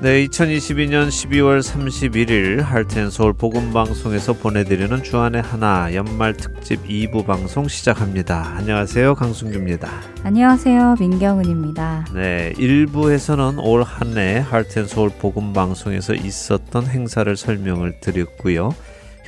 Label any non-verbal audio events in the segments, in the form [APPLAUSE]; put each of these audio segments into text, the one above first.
네, 2022년 12월 31일 할텐 서울 복음 방송에서 보내드리는 주안의 하나 연말 특집 2부 방송 시작합니다. 안녕하세요. 강승규입니다. 안녕하세요. 민경은입니다. 네, 1부에서는 올 한해 할텐 서울 복음 방송에서 있었던 행사를 설명을 드렸고요.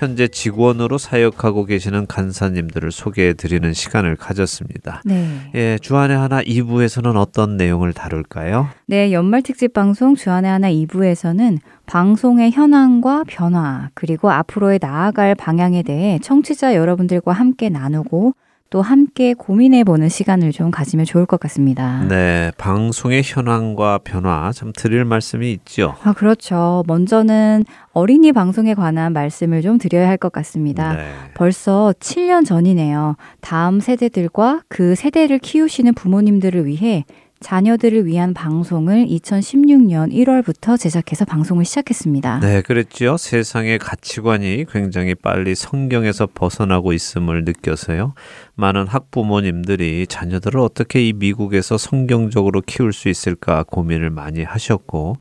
현재 직원으로 사역하고 계시는 간사님들을 소개해 드리는 시간을 가졌습니다. 네. 예, 주안의 하나 2부에서는 어떤 내용을 다룰까요? 네, 연말 특집 방송 주안의 하나 2부에서는 방송의 현황과 변화, 그리고 앞으로의 나아갈 방향에 대해 청취자 여러분들과 함께 나누고 또 함께 고민해 보는 시간을 좀 가지면 좋을 것 같습니다. 네, 방송의 현황과 변화 참 드릴 말씀이 있죠. 아, 그렇죠. 먼저는 어린이 방송에 관한 말씀을 좀 드려야 할 것 같습니다. 네. 벌써 7년 전이네요. 다음 세대들과 그 세대를 키우시는 부모님들을 위해 자녀들을 위한 방송을 2016년 1월부터 제작해서 방송을 시작했습니다. 네, 그랬죠. 세상의 가치관이 굉장히 빨리 성경에서 벗어나고 있음을 느껴서요. 많은 학부모님들이 자녀들을 어떻게 이 미국에서 성경적으로 키울 수 있을까 고민을 많이 하셨고,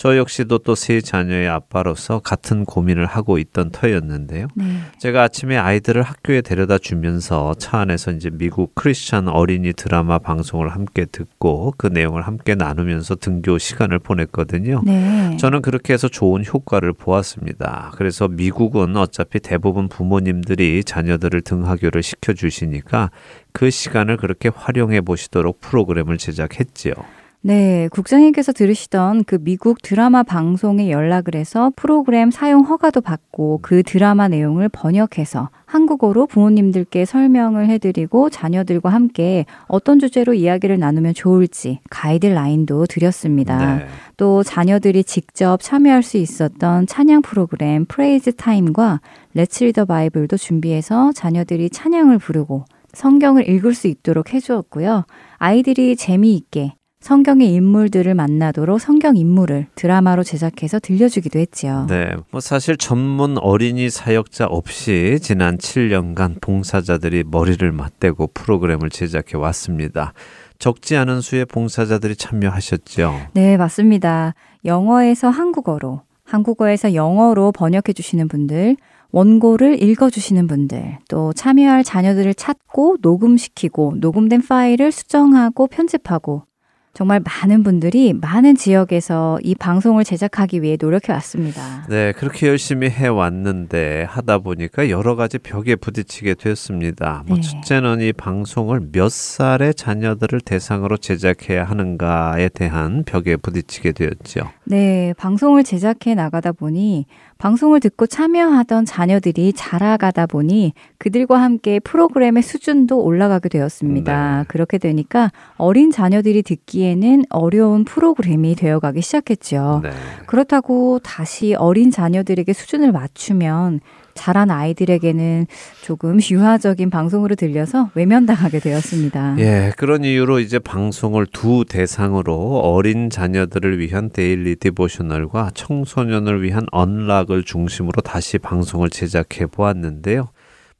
저 역시도 또 세 자녀의 아빠로서 같은 고민을 하고 있던 터였는데요. 네. 제가 아침에 아이들을 학교에 데려다 주면서 차 안에서 이제 미국 크리스찬 어린이 드라마 방송을 함께 듣고 그 내용을 함께 나누면서 등교 시간을 보냈거든요. 네. 저는 그렇게 해서 좋은 효과를 보았습니다. 그래서 미국은 어차피 대부분 부모님들이 자녀들을 등하교를 시켜 주시니까 그 시간을 그렇게 활용해 보시도록 프로그램을 제작했지요. 네, 국장님께서 들으시던 그 미국 드라마 방송에 연락을 해서 프로그램 사용 허가도 받고 그 드라마 내용을 번역해서 한국어로 부모님들께 설명을 해드리고 자녀들과 함께 어떤 주제로 이야기를 나누면 좋을지 가이드라인도 드렸습니다. 네. 또 자녀들이 직접 참여할 수 있었던 찬양 프로그램 Praise Time과 레츠 리더 바이블도 준비해서 자녀들이 찬양을 부르고 성경을 읽을 수 있도록 해주었고요. 아이들이 재미있게 성경의 인물들을 만나도록 성경 인물을 드라마로 제작해서 들려주기도 했지요. 네. 뭐 사실 전문 어린이 사역자 없이 지난 7년간 봉사자들이 머리를 맞대고 프로그램을 제작해 왔습니다. 적지 않은 수의 봉사자들이 참여하셨죠. 네, 맞습니다. 영어에서 한국어로, 한국어에서 영어로 번역해 주시는 분들, 원고를 읽어주시는 분들, 또 참여할 자녀들을 찾고 녹음시키고 녹음된 파일을 수정하고 편집하고 정말 많은 분들이 많은 지역에서 이 방송을 제작하기 위해 노력해 왔습니다. 네, 그렇게 열심히 해 왔는데 하다 보니까 여러 가지 벽에 부딪히게 되었습니다. 뭐 네. 첫째는 이 방송을 몇 살의 자녀들을 대상으로 제작해야 하는가에 대한 벽에 부딪히게 되었죠. 네, 방송을 제작해 나가다 보니 방송을 듣고 참여하던 자녀들이 자라가다 보니 그들과 함께 프로그램의 수준도 올라가게 되었습니다. 네. 그렇게 되니까 어린 자녀들이 듣기에는 어려운 프로그램이 되어가기 시작했죠. 네. 그렇다고 다시 어린 자녀들에게 수준을 맞추면 자란 아이들에게는 조금 유화적인 방송으로 들려서 외면당하게 되었습니다. 예, 그런 이유로 이제 방송을 두 대상으로 어린 자녀들을 위한 Daily Devotional과 청소년을 위한 Unlock을 중심으로 다시 방송을 제작해 보았는데요.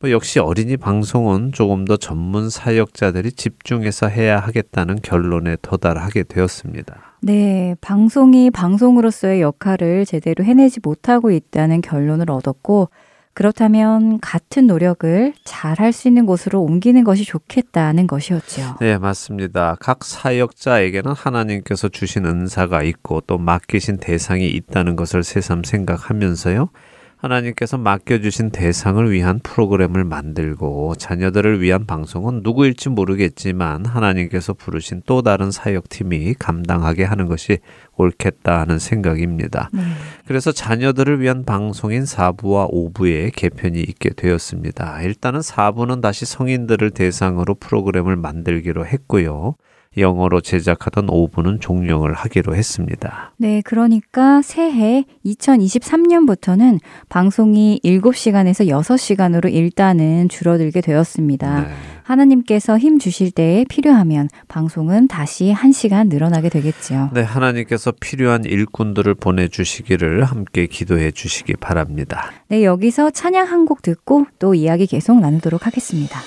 뭐 역시 어린이 방송은 조금 더 전문 사역자들이 집중해서 해야 하겠다는 결론에 도달하게 되었습니다. 네, 방송이 방송으로서의 역할을 제대로 해내지 못하고 있다는 결론을 얻었고, 그렇다면 같은 노력을 잘 할 수 있는 곳으로 옮기는 것이 좋겠다는 것이었죠. 네, 맞습니다. 각 사역자에게는 하나님께서 주신 은사가 있고 또 맡기신 대상이 있다는 것을 새삼 생각하면서요. 하나님께서 맡겨주신 대상을 위한 프로그램을 만들고 자녀들을 위한 방송은 누구일지 모르겠지만 하나님께서 부르신 또 다른 사역팀이 감당하게 하는 것이 옳겠다 하는 생각입니다. 네. 그래서 자녀들을 위한 방송인 4부와 5부에 개편이 있게 되었습니다. 일단은 4부는 다시 성인들을 대상으로 프로그램을 만들기로 했고요. 영어로 제작하던 5부는 종영을 하기로 했습니다. 네, 그러니까 새해 2023년부터는 방송이 7시간에서 6시간으로 일단은 줄어들게 되었습니다. 네. 하나님께서 힘 주실 때에 필요하면 방송은 다시 1시간 늘어나게 되겠지요. 네, 하나님께서 필요한 일꾼들을 보내 주시기를 함께 기도해 주시기 바랍니다. 네, 여기서 찬양 한 곡 듣고 또 이야기 계속 나누도록 하겠습니다.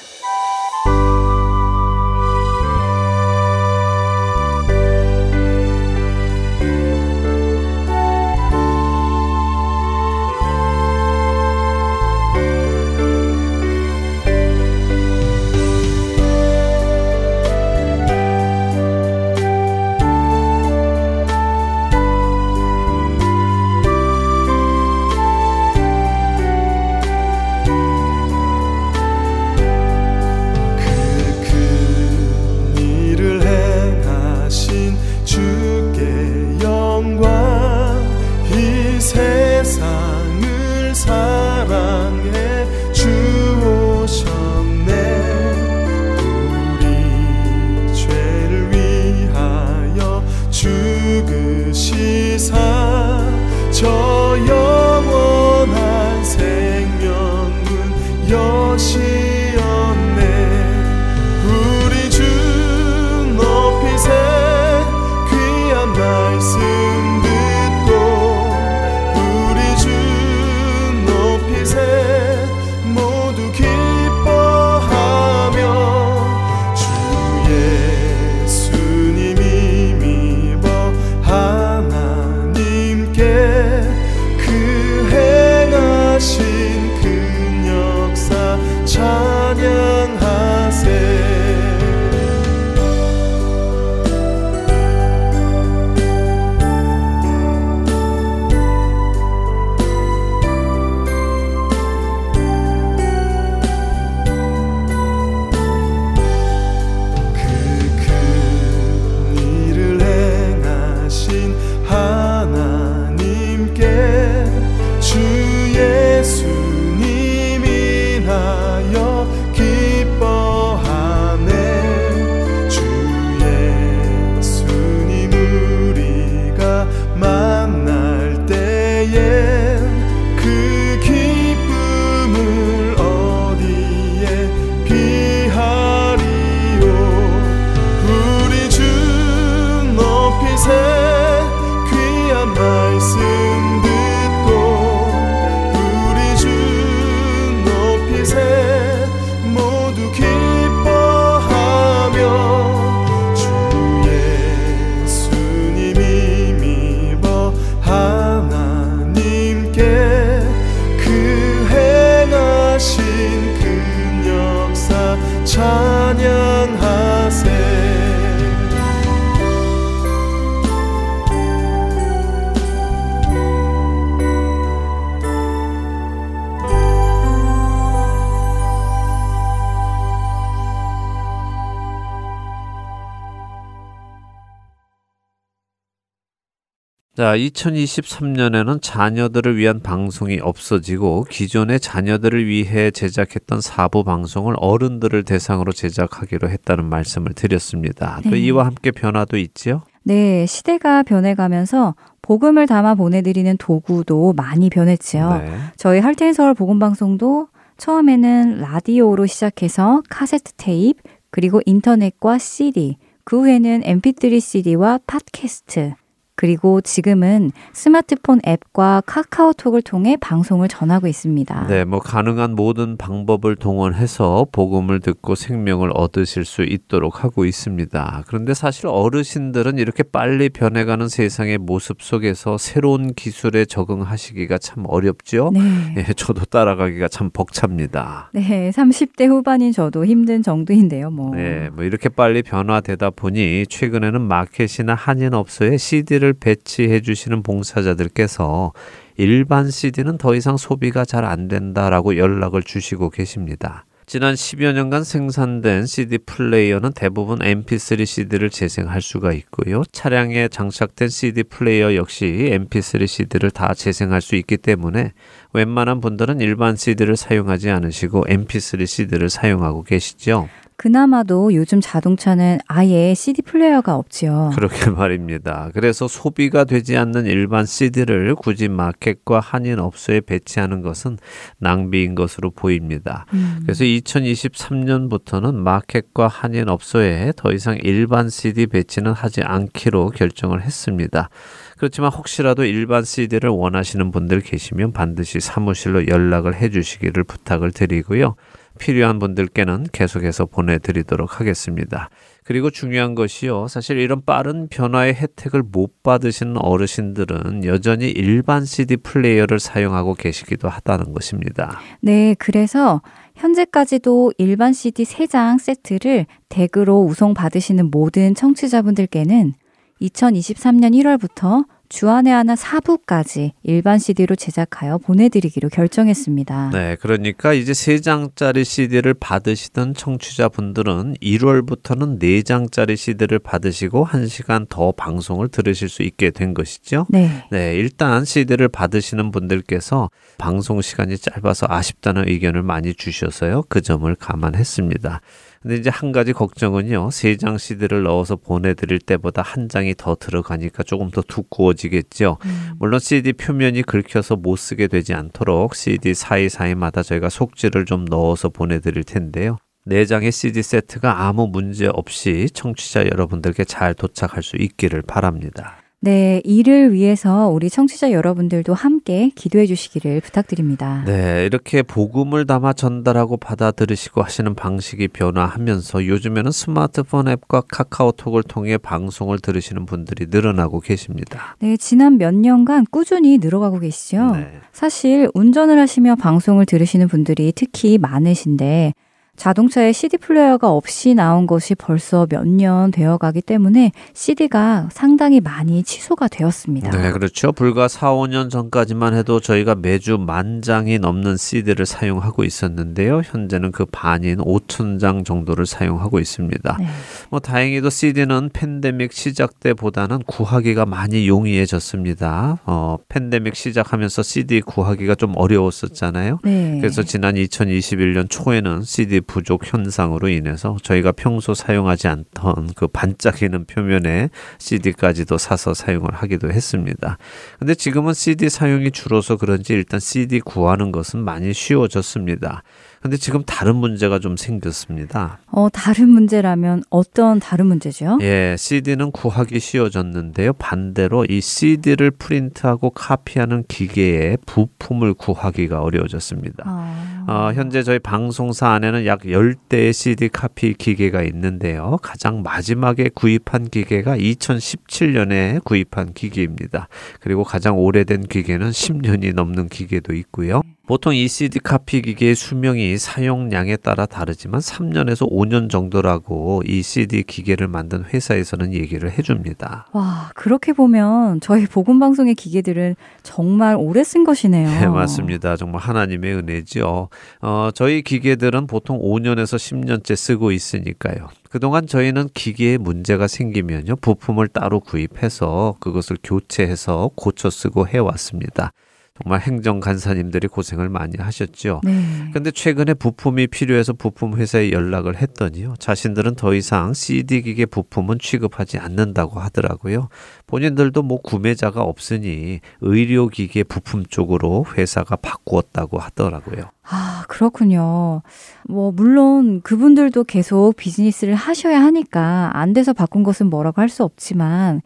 자, 2023년에는 자녀들을 위한 방송이 없어지고 기존의 자녀들을 위해 제작했던 사부 방송을 어른들을 대상으로 제작하기로 했다는 말씀을 드렸습니다. 네. 또 이와 함께 변화도 있지요? 네, 시대가 변해가면서 복음을 담아 보내드리는 도구도 많이 변했지요. 네. 저희 할테인 서울 복음 방송도 처음에는 라디오로 시작해서 카세트 테이프 그리고 인터넷과 CD 그 후에는 mp3 CD와 팟캐스트 그리고 지금은 스마트폰 앱과 카카오톡을 통해 방송을 전하고 있습니다. 네, 뭐 가능한 모든 방법을 동원해서 복음을 듣고 생명을 얻으실 수 있도록 하고 있습니다. 그런데 사실 어르신들은 이렇게 빨리 변해가는 세상의 모습 속에서 새로운 기술에 적응하시기가 참 어렵죠. 네. 네 저도 따라가기가 참 벅찹니다. 네, 30대 후반인 저도 힘든 정도인데요, 뭐. 네, 뭐 이렇게 빨리 변화되다 보니 최근에는 마켓이나 한인업소에 CD를 CD를 배치해 주시는 봉사자들께서 일반 CD는 더 이상 소비가 잘 안 된다라고 연락을 주시고 계십니다. 지난 10여 년간 생산된 CD 플레이어는 대부분 MP3 CD를 재생할 수가 있고요. 차량에 장착된 CD 플레이어 역시 MP3 CD를 다 재생할 수 있기 때문에 웬만한 분들은 일반 CD를 사용하지 않으시고 MP3 CD를 사용하고 계시죠. 그나마도 요즘 자동차는 아예 CD 플레이어가 없지요. 그렇게 [LAUGHS] 말입니다. 그래서 소비가 되지 않는 일반 CD를 굳이 마켓과 한인 업소에 배치하는 것은 낭비인 것으로 보입니다. 음. 그래서 2023년부터는 마켓과 한인 업소에 더 이상 일반 CD 배치는 하지 않기로 결정을 했습니다. 그렇지만 혹시라도 일반 CD를 원하시는 분들 계시면 반드시 사무실로 연락을 해 주시기를 부탁을 드리고요. 필요한 분들께는 계속해서 보내드리도록 하겠습니다. 그리고 중요한 것이요. 사실 이런 빠른 변화의 혜택을 못 받으시는 어르신들은 여전히 일반 CD 플레이어를 사용하고 계시기도 하다는 것입니다. 네, 그래서 현재까지도 일반 CD 3장 세트를 댁으로 우송 받으시는 모든 청취자분들께는 2023년 1월부터 주안의 하나 4부까지 일반 CD로 제작하여 보내드리기로 결정했습니다. 네, 그러니까 이제 3장짜리 CD를 받으시던 청취자분들은 1월부터는 4장짜리 CD를 받으시고 1시간 더 방송을 들으실 수 있게 된 것이죠. 네. 네, 일단 CD를 받으시는 분들께서 방송 시간이 짧아서 아쉽다는 의견을 많이 주셔서요. 그 점을 감안했습니다. 근데 이제 한 가지 걱정은요. 세 장 CD를 넣어서 보내드릴 때보다 한 장이 더 들어가니까 조금 더 두꺼워지겠죠. 음. 물론 CD 표면이 긁혀서 못 쓰게 되지 않도록 CD 사이사이마다 저희가 속지를 좀 넣어서 보내드릴 텐데요. 4장의 CD 세트가 아무 문제 없이 청취자 여러분들께 잘 도착할 수 있기를 바랍니다. 네, 이를 위해서 우리 청취자 여러분들도 함께 기도해 주시기를 부탁드립니다. 네, 이렇게 복음을 담아 전달하고 받아들이시고 하시는 방식이 변화하면서 요즘에는 스마트폰 앱과 카카오톡을 통해 방송을 들으시는 분들이 늘어나고 계십니다. 네, 지난 몇 년간 꾸준히 늘어가고 계시죠? 네. 사실 운전을 하시며 방송을 들으시는 분들이 특히 많으신데 자동차에 CD 플레이어가 없이 나온 것이 벌써 몇 년 되어 가기 때문에 CD가 상당히 많이 취소가 되었습니다. 네, 그렇죠. 불과 4, 5년 전까지만 해도 저희가 매주 만 장이 넘는 CD를 사용하고 있었는데요. 현재는 그 반인 5천 장 정도를 사용하고 있습니다. 네. 뭐 다행히도 CD는 팬데믹 시작 때보다는 구하기가 많이 용이해졌습니다. 어, 팬데믹 시작하면서 CD 구하기가 좀 어려웠었잖아요. 네. 그래서 지난 2021년 초에는 CD 부족 현상으로 인해서 저희가 평소 사용하지 않던 그 반짝이는 표면에 CD까지도 사서 사용을 하기도 했습니다. 근데 지금은 CD 사용이 줄어서 그런지 일단 CD 구하는 것은 많이 쉬워졌습니다. 근데 지금 다른 문제가 좀 생겼습니다. 어, 다른 문제라면 어떤 다른 문제죠? 예, CD는 구하기 쉬워졌는데요. 반대로 이 CD를 프린트하고 카피하는 기계의 부품을 구하기가 어려워졌습니다. 아... 어, 현재 저희 방송사 안에는 약 10대의 CD 카피 기계가 있는데요. 가장 마지막에 구입한 기계가 2017년에 구입한 기계입니다. 그리고 가장 오래된 기계는 10년이 넘는 기계도 있고요. 보통 이 CD 카피 기계의 수명이 사용량에 따라 다르지만 3년에서 5년 정도라고 이 CD 기계를 만든 회사에서는 얘기를 해줍니다. 와, 그렇게 보면 저희 복음방송의 기계들은 정말 오래 쓴 것이네요. 네, 맞습니다. 정말 하나님의 은혜죠. 어, 저희 기계들은 보통 5년에서 10년째 쓰고 있으니까요. 그동안 저희는 기계에 문제가 생기면요. 부품을 따로 구입해서 그것을 교체해서 고쳐 쓰고 해왔습니다. 정말 행정 간사님들이 고생을 많이 하셨죠. 네. 근데 최근에 부품이 필요해서 부품 회사에 연락을 했더니요. 자신들은 더 이상 CD 기계 부품은 취급하지 않는다고 하더라고요. 본인들도 뭐 구매자가 없으니 의료 기계 부품 쪽으로 회사가 바꾸었다고 하더라고요. 아, 그렇군요. 뭐, 물론 그분들도 계속 비즈니스를 하셔야 하니까 안 돼서 바꾼 것은 뭐라고 할 수 없지만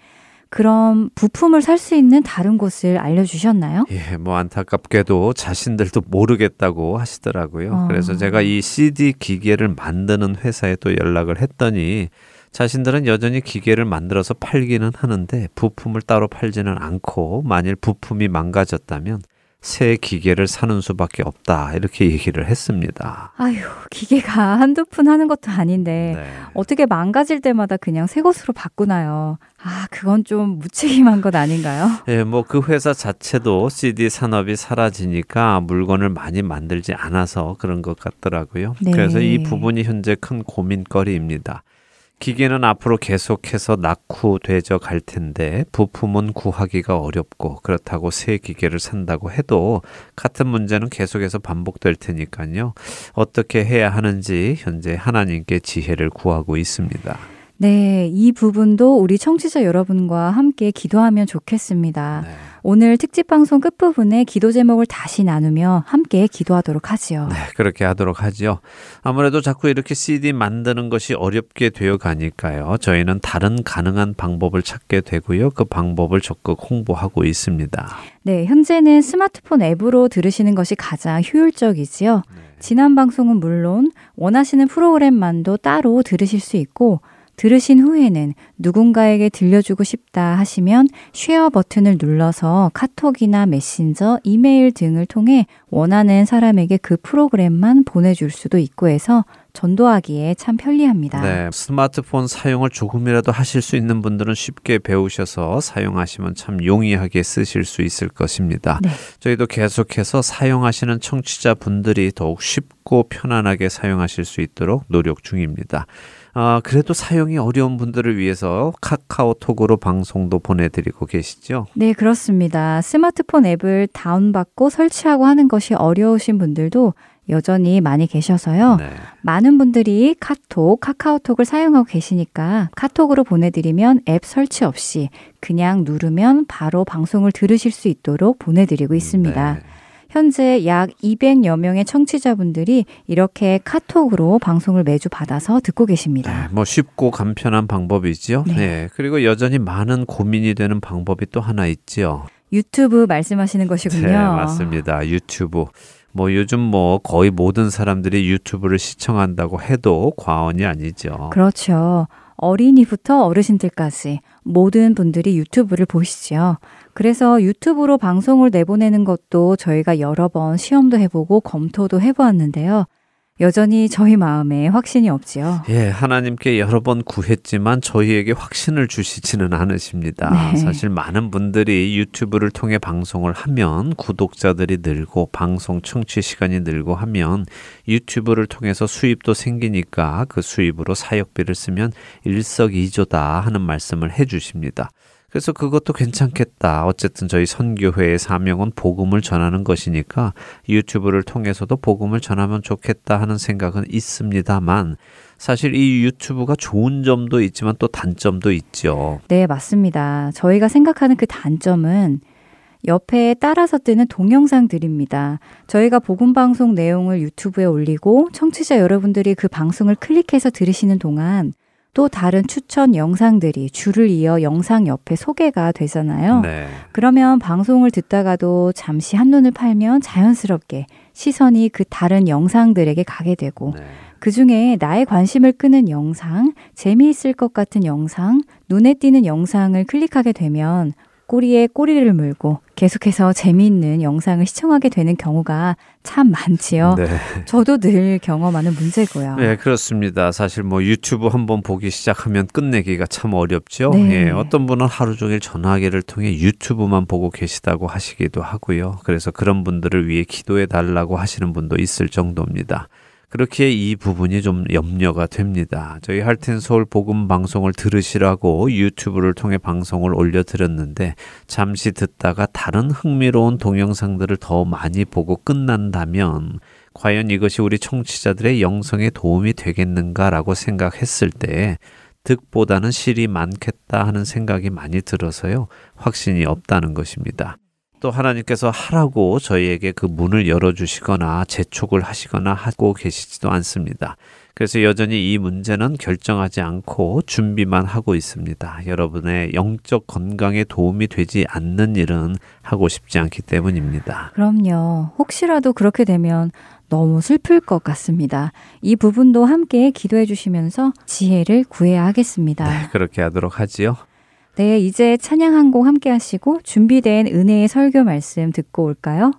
그럼 부품을 살 수 있는 다른 곳을 알려주셨나요? 예, 뭐 안타깝게도 자신들도 모르겠다고 하시더라고요. 어. 그래서 제가 이 CD 기계를 만드는 회사에 또 연락을 했더니 자신들은 여전히 기계를 만들어서 팔기는 하는데 부품을 따로 팔지는 않고 만일 부품이 망가졌다면 새 기계를 사는 수밖에 없다. 이렇게 얘기를 했습니다. 아유, 기계가 한두 푼 하는 것도 아닌데 네. 어떻게 망가질 때마다 그냥 새 것으로 바꾸나요? 아, 그건 좀 무책임한 것 아닌가요? 예, 뭐그 회사 자체도 CD 산업이 사라지니까 물건을 많이 만들지 않아서 그런 것 같더라고요. 네. 그래서 이 부분이 현재 큰 고민거리입니다. 기계는 앞으로 계속해서 낙후되져 갈 텐데 부품은 구하기가 어렵고 그렇다고 새 기계를 산다고 해도 같은 문제는 계속해서 반복될 테니까요. 어떻게 해야 하는지 현재 하나님께 지혜를 구하고 있습니다. 네, 이 부분도 우리 청취자 여러분과 함께 기도하면 좋겠습니다. 네. 오늘 특집 방송 끝부분에 기도 제목을 다시 나누며 함께 기도하도록 하지요. 네, 그렇게 하도록 하지요. 아무래도 자꾸 이렇게 CD 만드는 것이 어렵게 되어 가니까요. 저희는 다른 가능한 방법을 찾게 되고요. 그 방법을 적극 홍보하고 있습니다. 네, 현재는 스마트폰 앱으로 들으시는 것이 가장 효율적이지요. 네. 지난 방송은 물론 원하시는 프로그램만도 따로 들으실 수 있고 들으신 후에는 누군가에게 들려주고 싶다 하시면 쉐어 버튼을 눌러서 카톡이나 메신저, 이메일 등을 통해 원하는 사람에게 그 프로그램만 보내줄 수도 있고 해서 전도하기에 참 편리합니다. 네, 스마트폰 사용을 조금이라도 하실 수 있는 분들은 쉽게 배우셔서 사용하시면 참 용이하게 쓰실 수 있을 것입니다. 네. 저희도 계속해서 사용하시는 청취자 분들이 더욱 쉽고 편안하게 사용하실 수 있도록 노력 중입니다. 아, 그래도 사용이 어려운 분들을 위해서 카카오톡으로 방송도 보내드리고 계시죠? 네, 그렇습니다. 스마트폰 앱을 다운받고 설치하고 하는 것이 어려우신 분들도 여전히 많이 계셔서요. 네. 많은 분들이 카톡, 카카오톡을 사용하고 계시니까 카톡으로 보내드리면 앱 설치 없이 그냥 누르면 바로 방송을 들으실 수 있도록 보내드리고 있습니다. 네. 현재 약 200여 명의 청취자분들이 이렇게 카톡으로 방송을 매주 받아서 듣고 계십니다. 네, 뭐 쉽고 간편한 방법이지요. 네. 네. 그리고 여전히 많은 고민이 되는 방법이 또 하나 있지요. 유튜브 말씀하시는 것이군요. 네, 맞습니다. 유튜브. 뭐 요즘 뭐 거의 모든 사람들이 유튜브를 시청한다고 해도 과언이 아니죠. 그렇죠. 어린이부터 어르신들까지 모든 분들이 유튜브를 보시죠. 그래서 유튜브로 방송을 내보내는 것도 저희가 여러 번 시험도 해보고 검토도 해보았는데요. 여전히 저희 마음에 확신이 없지요. 예, 하나님께 여러 번 구했지만 저희에게 확신을 주시지는 않으십니다. 네. 사실 많은 분들이 유튜브를 통해 방송을 하면 구독자들이 늘고 방송 청취 시간이 늘고 하면 유튜브를 통해서 수입도 생기니까 그 수입으로 사역비를 쓰면 일석이조다 하는 말씀을 해 주십니다. 그래서 그것도 괜찮겠다. 어쨌든 저희 선교회의 사명은 복음을 전하는 것이니까 유튜브를 통해서도 복음을 전하면 좋겠다 하는 생각은 있습니다만 사실 이 유튜브가 좋은 점도 있지만 또 단점도 있죠. 네, 맞습니다. 저희가 생각하는 그 단점은 옆에 따라서 뜨는 동영상들입니다. 저희가 복음 방송 내용을 유튜브에 올리고 청취자 여러분들이 그 방송을 클릭해서 들으시는 동안 또 다른 추천 영상들이 줄을 이어 영상 옆에 소개가 되잖아요. 네. 그러면 방송을 듣다가도 잠시 한눈을 팔면 자연스럽게 시선이 그 다른 영상들에게 가게 되고 네. 그 중에 나의 관심을 끄는 영상, 재미있을 것 같은 영상, 눈에 띄는 영상을 클릭하게 되면 꼬리에 꼬리를 물고 계속해서 재미있는 영상을 시청하게 되는 경우가 참 많지요. 네. 저도 늘 경험하는 문제고요. 네, 그렇습니다. 사실 뭐 유튜브 한번 보기 시작하면 끝내기가 참 어렵죠. 네. 예, 어떤 분은 하루 종일 전화기를 통해 유튜브만 보고 계시다고 하시기도 하고요. 그래서 그런 분들을 위해 기도해 달라고 하시는 분도 있을 정도입니다. 그렇게 이 부분이 좀 염려가 됩니다. 저희 할텐 서울 복음 방송을 들으시라고 유튜브를 통해 방송을 올려드렸는데 잠시 듣다가 다른 흥미로운 동영상들을 더 많이 보고 끝난다면 과연 이것이 우리 청취자들의 영성에 도움이 되겠는가라고 생각했을 때 득보다는 실이 많겠다 하는 생각이 많이 들어서요. 확신이 없다는 것입니다. 또 하나님께서 하라고 저희에게 그 문을 열어주시거나 재촉을 하시거나 하고 계시지도 않습니다. 그래서 여전히 이 문제는 결정하지 않고 준비만 하고 있습니다. 여러분의 영적 건강에 도움이 되지 않는 일은 하고 싶지 않기 때문입니다. 그럼요. 혹시라도 그렇게 되면 너무 슬플 것 같습니다. 이 부분도 함께 기도해 주시면서 지혜를 구해야 하겠습니다. 네, 그렇게 하도록 하지요. 네, 이제 찬양 한곡 함께 하시고 준비된 은혜의 설교 말씀 듣고 올까요?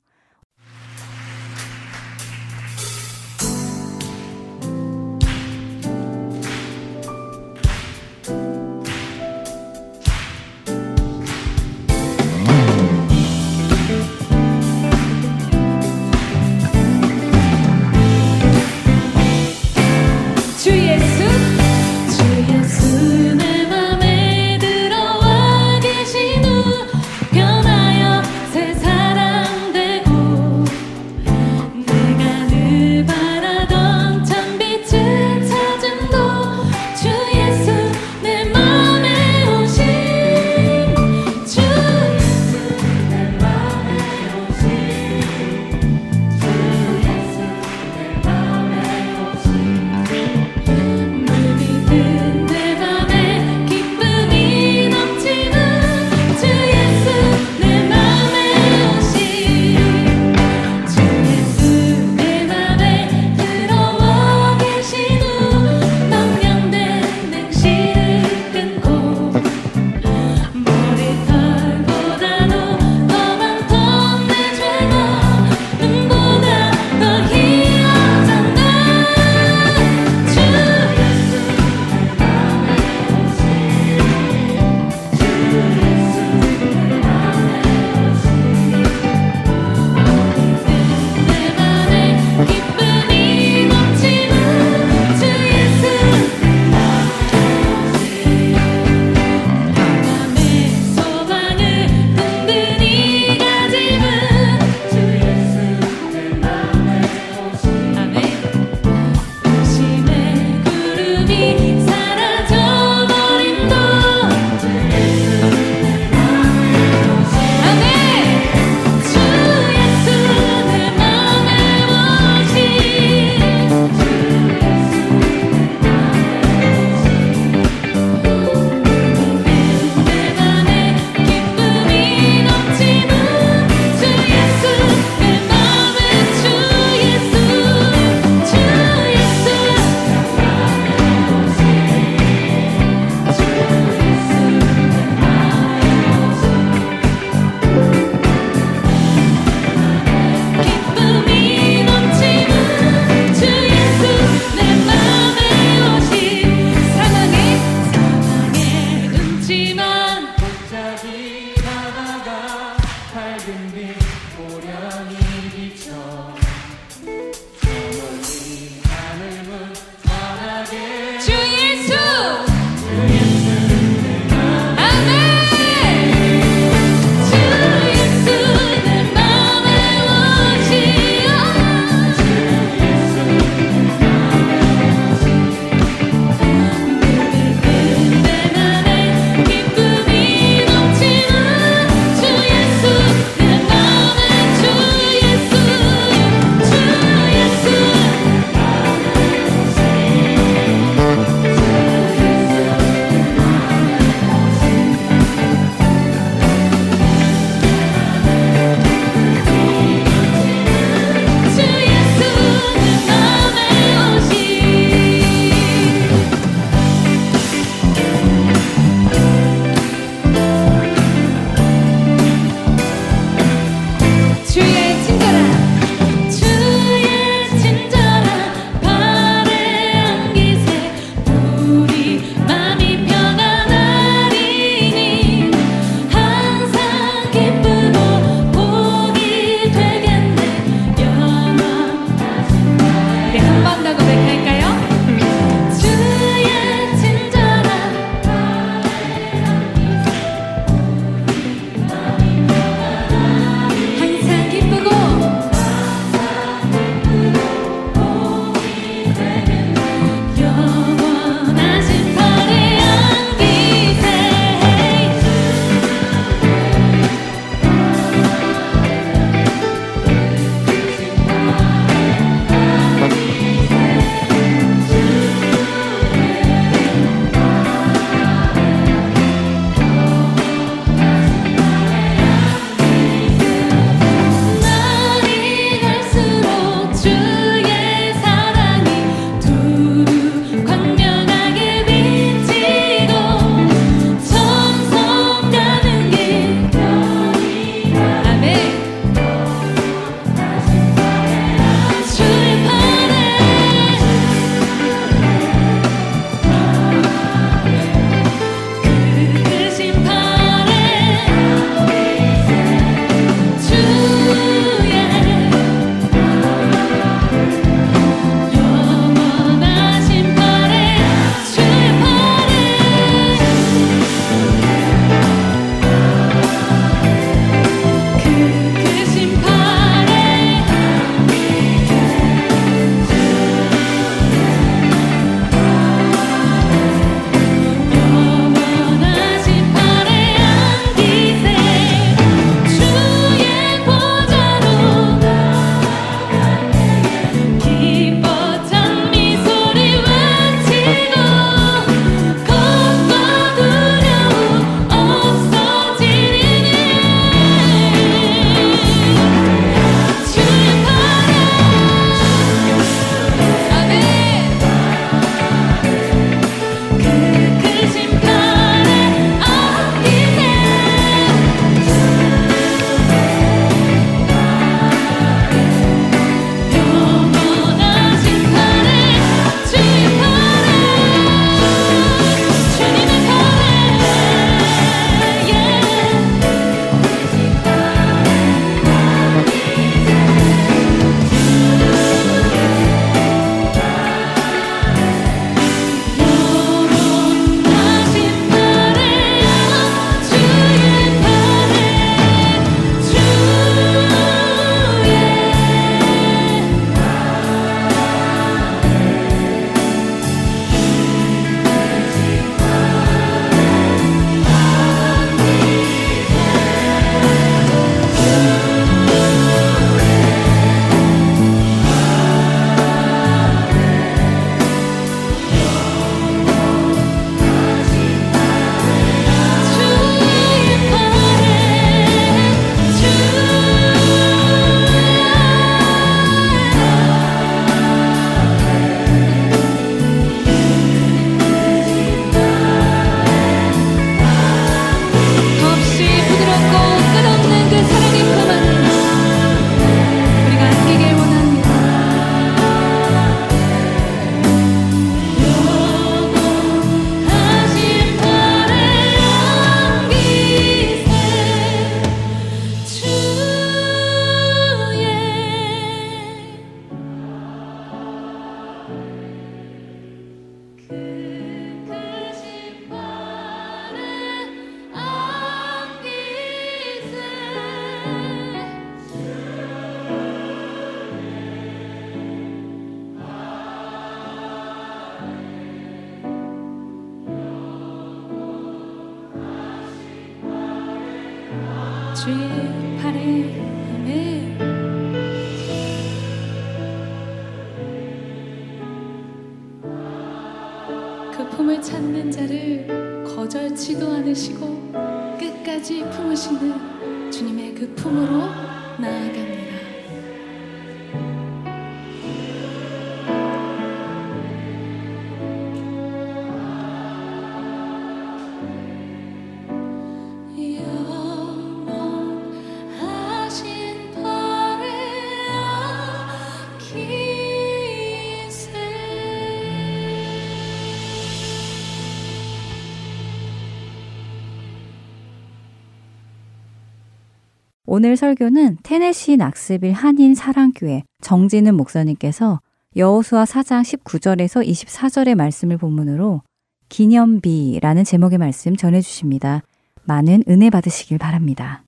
오늘 설교는 테네시 낙스빌 한인 사랑교회 정진은 목사님께서 여호수아 4장 19절에서 24절의 말씀을 본문으로 기념비라는 제목의 말씀 전해 주십니다. 많은 은혜 받으시길 바랍니다.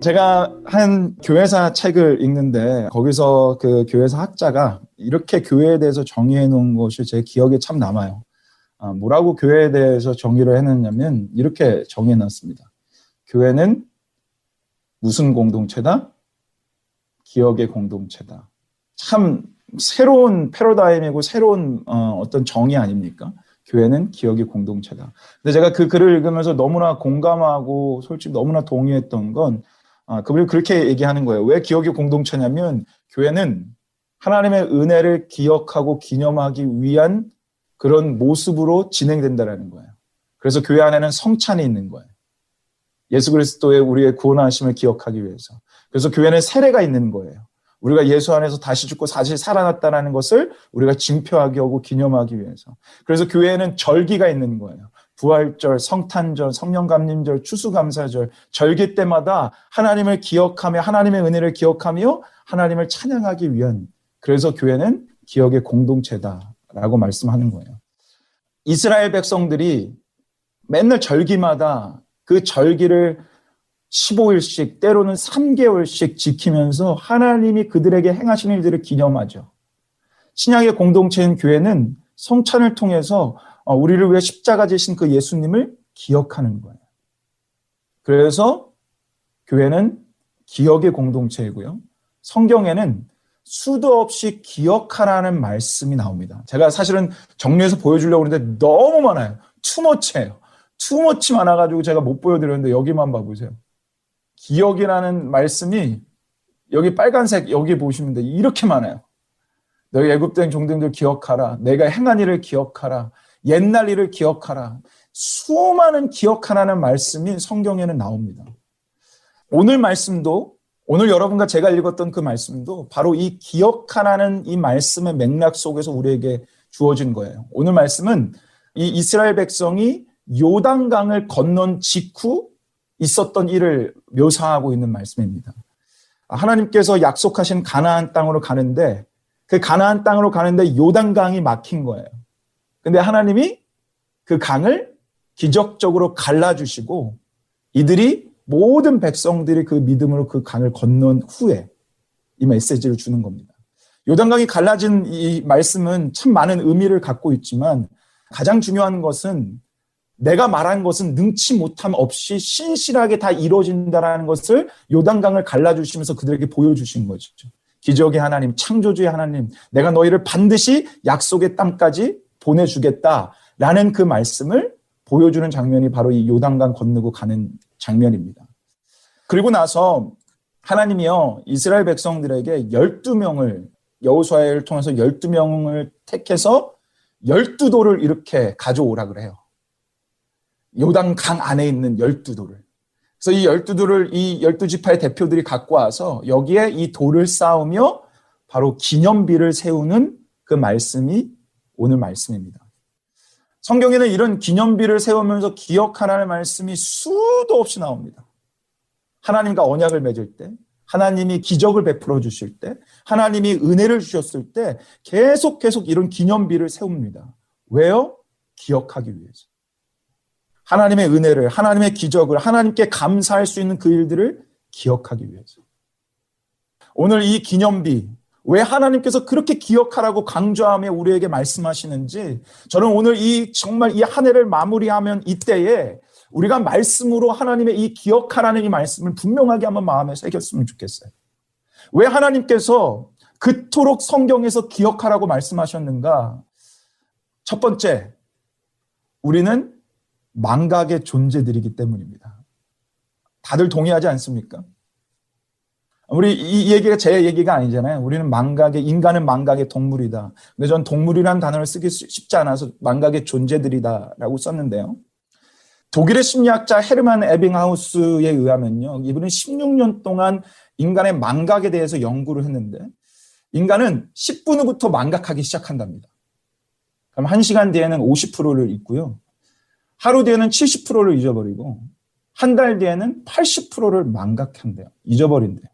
제가 한 교회사 책을 읽는데 거기서 그 교회사 학자가 이렇게 교회에 대해서 정의해 놓은 것이 제 기억에 참 남아요. 아, 뭐라고 교회에 대해서 정의를 해놨냐면 이렇게 정의해 놨습니다. 교회는 무슨 공동체다? 기억의 공동체다. 참 새로운 패러다임이고 새로운 어, 어떤 정의 아닙니까? 교회는 기억의 공동체다. 근데 제가 그 글을 읽으면서 너무나 공감하고 솔직히 너무나 동의했던 건 아, 그분이 그렇게 얘기하는 거예요. 왜 기억의 공동체냐면 교회는 하나님의 은혜를 기억하고 기념하기 위한 그런 모습으로 진행된다라는 거예요. 그래서 교회 안에는 성찬이 있는 거예요. 예수 그리스도의 우리의 구원하심을 기억하기 위해서. 그래서 교회는 세례가 있는 거예요. 우리가 예수 안에서 다시 죽고 다시 살아났다는 것을 우리가 징표하기 하고 기념하기 위해서. 그래서 교회에는 절기가 있는 거예요. 부활절, 성탄절, 성령감림절, 추수감사절, 절기 때마다 하나님을 기억하며 하나님의 은혜를 기억하며 하나님을 찬양하기 위한 그래서 교회는 기억의 공동체다라고 말씀하는 거예요. 이스라엘 백성들이 맨날 절기마다 그 절기를 15일씩 때로는 3개월씩 지키면서 하나님이 그들에게 행하신 일들을 기념하죠. 신약의 공동체인 교회는 성찬을 통해서 어, 우리를 위해 십자가 지신 그 예수님을 기억하는 거예요. 그래서 교회는 기억의 공동체이고요. 성경에는 수도 없이 기억하라는 말씀이 나옵니다. 제가 사실은 정리해서 보여주려고 하는데 너무 많아요. 투머치예요. 투머치 많아가지고 제가 못 보여드렸는데 여기만 봐보세요. 기억이라는 말씀이 여기 빨간색 여기 보시면 돼. 이렇게 많아요. 너희 애굽된 종들들 기억하라. 내가 행한 일을 기억하라. 옛날 일을 기억하라. 수많은 기억하라는 말씀이 성경에는 나옵니다. 오늘 말씀도 오늘 여러분과 제가 읽었던 그 말씀도 바로 이 기억하라는 이 말씀의 맥락 속에서 우리에게 주어진 거예요. 오늘 말씀은 이 이스라엘 백성이 요단강을 건넌 직후 있었던 일을 묘사하고 있는 말씀입니다. 하나님께서 약속하신 가나안 땅으로 가는데 그 가나안 땅으로 가는데 요단강이 막힌 거예요. 근데 하나님이 그 강을 기적적으로 갈라주시고 이들이 모든 백성들이 그 믿음으로 그 강을 건넌 후에 이 메시지를 주는 겁니다. 요단강이 갈라진 이 말씀은 참 많은 의미를 갖고 있지만 가장 중요한 것은 내가 말한 것은 능치 못함 없이 신실하게 다 이루어진다라는 것을 요단강을 갈라주시면서 그들에게 보여주신 거죠. 기적의 하나님, 창조주의 하나님, 내가 너희를 반드시 약속의 땅까지 보내주겠다라는 그 말씀을 보여주는 장면이 바로 이 요단강 건너고 가는 장면입니다. 그리고 나서 하나님이요 이스라엘 백성들에게 12명을 여호수아를 통해서 12명을 택해서 12도를 이렇게 가져오라 그래요. 요단 강 안에 있는 12도를. 그래서 이 12도를 이 12지파의 대표들이 갖고 와서 여기에 이 돌을 쌓으며 바로 기념비를 세우는 그 말씀이 오늘 말씀입니다. 성경에는 이런 기념비를 세우면서 기억하라는 말씀이 수도 없이 나옵니다. 하나님과 언약을 맺을 때, 하나님이 기적을 베풀어 주실 때, 하나님이 은혜를 주셨을 때 계속 계속 이런 기념비를 세웁니다. 왜요? 기억하기 위해서. 하나님의 은혜를, 하나님의 기적을, 하나님께 감사할 수 있는 그 일들을 기억하기 위해서. 오늘 이 기념비, 왜 하나님께서 그렇게 기억하라고 강조하며 우리에게 말씀하시는지 저는 오늘 이 정말 이 한 해를 마무리하면 이때에 우리가 말씀으로 하나님의 이 기억하라는 이 말씀을 분명하게 한번 마음에 새겼으면 좋겠어요. 왜 하나님께서 그토록 성경에서 기억하라고 말씀하셨는가? 첫 번째, 우리는 망각의 존재들이기 때문입니다. 다들 동의하지 않습니까? 우리 이 얘기가 제 얘기가 아니잖아요. 우리는 망각의 인간은 망각의 동물이다. 근데 전 동물이라는 단어를 쓰기 쉽지 않아서 망각의 존재들이다라고 썼는데요. 독일의 심리학자 헤르만 에빙하우스에 의하면요. 이분은 16년 동안 인간의 망각에 대해서 연구를 했는데 인간은 10분 후부터 망각하기 시작한답니다. 그럼 1시간 뒤에는 50%를 잊고요. 하루 뒤에는 70%를 잊어버리고 한 달 뒤에는 80%를 망각한대요. 잊어버린대요.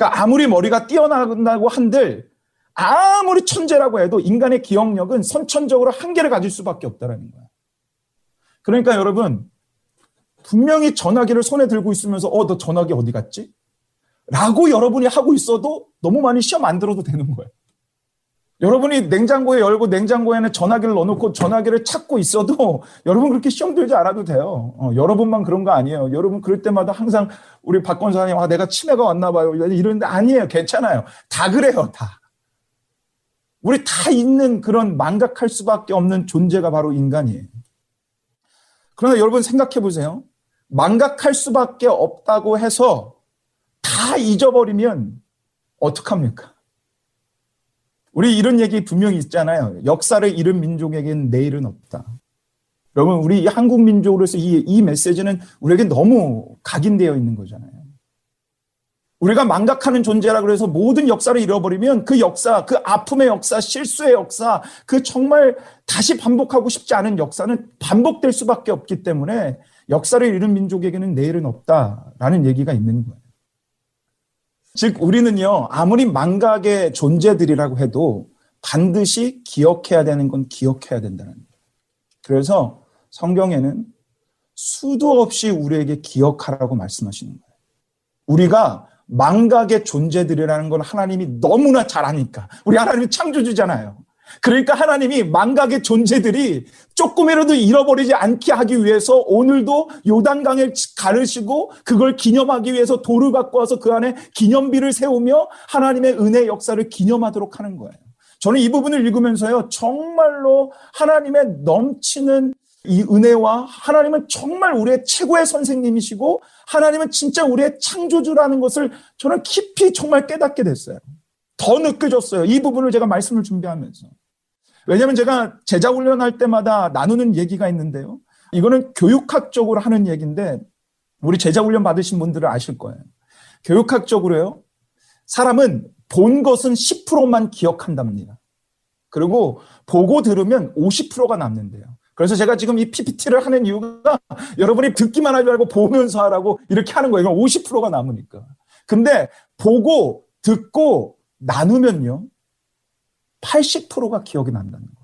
그러니까 아무리 머리가 뛰어나다고 한들 아무리 천재라고 해도 인간의 기억력은 선천적으로 한계를 가질 수밖에 없다라는 거예요. 그러니까 여러분 분명히 전화기를 손에 들고 있으면서 어 너 전화기 어디 갔지? 라고 여러분이 하고 있어도 너무 많이 시험 안 들어도 되는 거예요. 여러분이 냉장고에 열고 냉장고에는 전화기를 넣어놓고 전화기를 찾고 있어도 [LAUGHS] 여러분 그렇게 시험 들지 않아도 돼요. 어, 여러분만 그런 거 아니에요. 여러분 그럴 때마다 항상 우리 박 권사님 아 내가 치매가 왔나 봐요. 이러는데 아니에요. 괜찮아요. 다 그래요. 다. 우리 다 있는 그런 망각할 수밖에 없는 존재가 바로 인간이에요. 그러나 여러분 생각해 보세요. 망각할 수밖에 없다고 해서 다 잊어버리면 어떡합니까? 우리 이런 얘기 분명히 있잖아요. 역사를 잃은 민족에겐 내일은 없다. 여러분, 우리 한국 민족으로서 이, 이 메시지는 우리에게 너무 각인되어 있는 거잖아요. 우리가 망각하는 존재라 그래서 모든 역사를 잃어버리면 그 역사, 그 아픔의 역사, 실수의 역사, 그 정말 다시 반복하고 싶지 않은 역사는 반복될 수밖에 없기 때문에 역사를 잃은 민족에게는 내일은 없다라는 얘기가 있는 거예요. 즉, 우리는요, 아무리 망각의 존재들이라고 해도 반드시 기억해야 되는 건 기억해야 된다는 거예요. 그래서 성경에는 수도 없이 우리에게 기억하라고 말씀하시는 거예요. 우리가 망각의 존재들이라는 걸 하나님이 너무나 잘 아니까. 우리 하나님이 창조주잖아요. 그러니까 하나님이 망각의 존재들이 조금이라도 잃어버리지 않게 하기 위해서 오늘도 요단강을 가르시고 그걸 기념하기 위해서 돌을 갖고 와서 그 안에 기념비를 세우며 하나님의 은혜 역사를 기념하도록 하는 거예요. 저는 이 부분을 읽으면서요, 정말로 하나님의 넘치는 이 은혜와 하나님은 정말 우리의 최고의 선생님이시고 하나님은 진짜 우리의 창조주라는 것을 저는 깊이 정말 깨닫게 됐어요. 더 느껴졌어요. 이 부분을 제가 말씀을 준비하면서. 왜냐하면 제가 제자 훈련할 때마다 나누는 얘기가 있는데요. 이거는 교육학적으로 하는 얘기인데 우리 제자 훈련 받으신 분들은 아실 거예요. 교육학적으로요. 사람은 본 것은 10%만 기억한답니다. 그리고 보고 들으면 50%가 남는데요. 그래서 제가 지금 이 PPT를 하는 이유가 여러분이 듣기만 하지 말고 보면서 하라고 이렇게 하는 거예요. 50%가 남으니까. 근데 보고 듣고 나누면요. 80%가 기억이 난다는 거예요.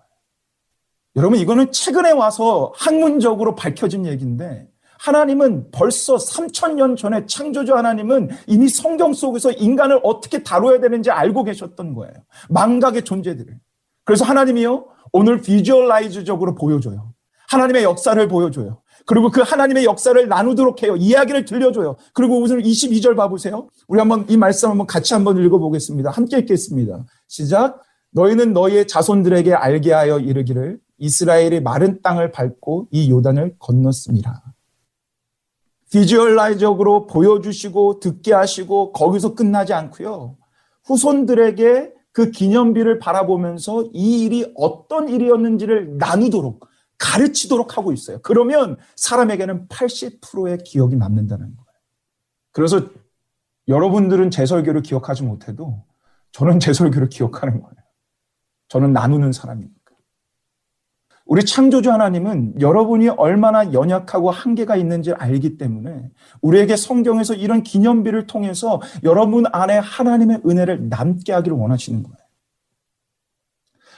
여러분 이거는 최근에 와서 학문적으로 밝혀진 얘기인데 하나님은 벌써 3천년 전에 창조주 하나님은 이미 성경 속에서 인간을 어떻게 다뤄야 되는지 알고 계셨던 거예요. 망각의 존재들을. 그래서 하나님이요. 오늘 비주얼라이즈적으로 보여줘요. 하나님의 역사를 보여줘요. 그리고 그 하나님의 역사를 나누도록 해요. 이야기를 들려줘요. 그리고 오늘 22절 봐보세요. 우리 한번 이 말씀 한번 같이 한번 읽어보겠습니다. 함께 읽겠습니다. 시작. 너희는 너희의 자손들에게 알게 하여 이르기를 이스라엘이 마른 땅을 밟고 이 요단을 건넜습니다. 비주얼라이적으로 보여주시고 듣게 하시고 거기서 끝나지 않고요. 후손들에게 그 기념비를 바라보면서 이 일이 어떤 일이었는지를 나누도록 가르치도록 하고 있어요. 그러면 사람에게는 80%의 기억이 남는다는 거예요. 그래서 여러분들은 제 설교를 기억하지 못해도 저는 제 설교를 기억하는 거예요. 저는 나누는 사람이니까. 우리 창조주 하나님은 여러분이 얼마나 연약하고 한계가 있는지 알기 때문에 우리에게 성경에서 이런 기념비를 통해서 여러분 안에 하나님의 은혜를 남게 하기를 원하시는 거예요.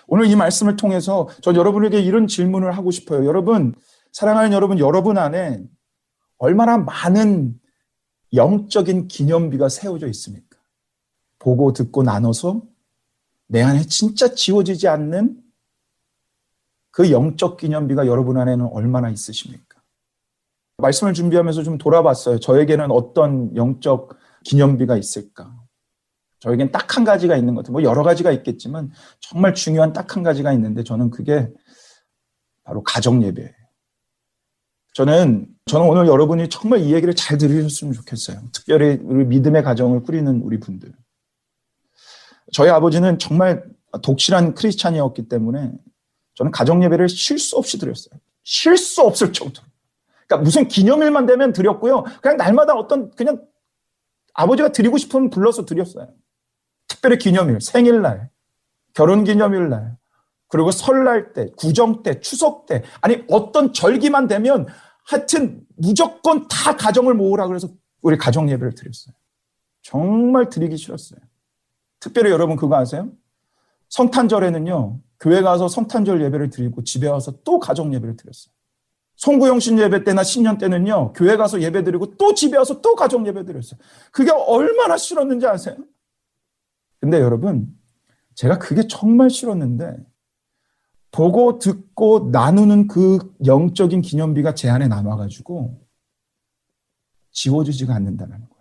오늘 이 말씀을 통해서 전 여러분에게 이런 질문을 하고 싶어요. 여러분, 사랑하는 여러분, 여러분 안에 얼마나 많은 영적인 기념비가 세워져 있습니까? 보고 듣고 나눠서 내 안에 진짜 지워지지 않는 그 영적 기념비가 여러분 안에는 얼마나 있으십니까? 말씀을 준비하면서 좀 돌아봤어요. 저에게는 어떤 영적 기념비가 있을까? 저에겐 딱 한 가지가 있는 것 같아요. 뭐 여러 가지가 있겠지만 정말 중요한 딱 한 가지가 있는데 저는 그게 바로 가정 예배예요. 저는 저는 오늘 여러분이 정말 이 얘기를 잘 들으셨으면 좋겠어요. 특별히 우리 믿음의 가정을 꾸리는 우리 분들. 저희 아버지는 정말 독실한 크리스찬이었기 때문에 저는 가정 예배를 쉴 수 없이 드렸어요. 쉴 수 없을 정도로. 그러니까 무슨 기념일만 되면 드렸고요. 그냥 날마다 어떤 그냥 아버지가 드리고 싶으면 불러서 드렸어요. 특별히 기념일, 생일날, 결혼 기념일날, 그리고 설날 때, 구정 때, 추석 때, 아니 어떤 절기만 되면 하여튼 무조건 다 가정을 모으라 그래서 우리 가정 예배를 드렸어요. 정말 드리기 싫었어요. 특별히 여러분 그거 아세요? 성탄절에는요, 교회 가서 성탄절 예배를 드리고 집에 와서 또 가정 예배를 드렸어요. 송구영신 예배 때나 신년 때는요, 교회 가서 예배 드리고 또 집에 와서 또 가정 예배 드렸어요. 그게 얼마나 싫었는지 아세요? 근데 여러분, 제가 그게 정말 싫었는데, 보고 듣고 나누는 그 영적인 기념비가 제 안에 남아가지고, 지워지지가 않는다는 거예요.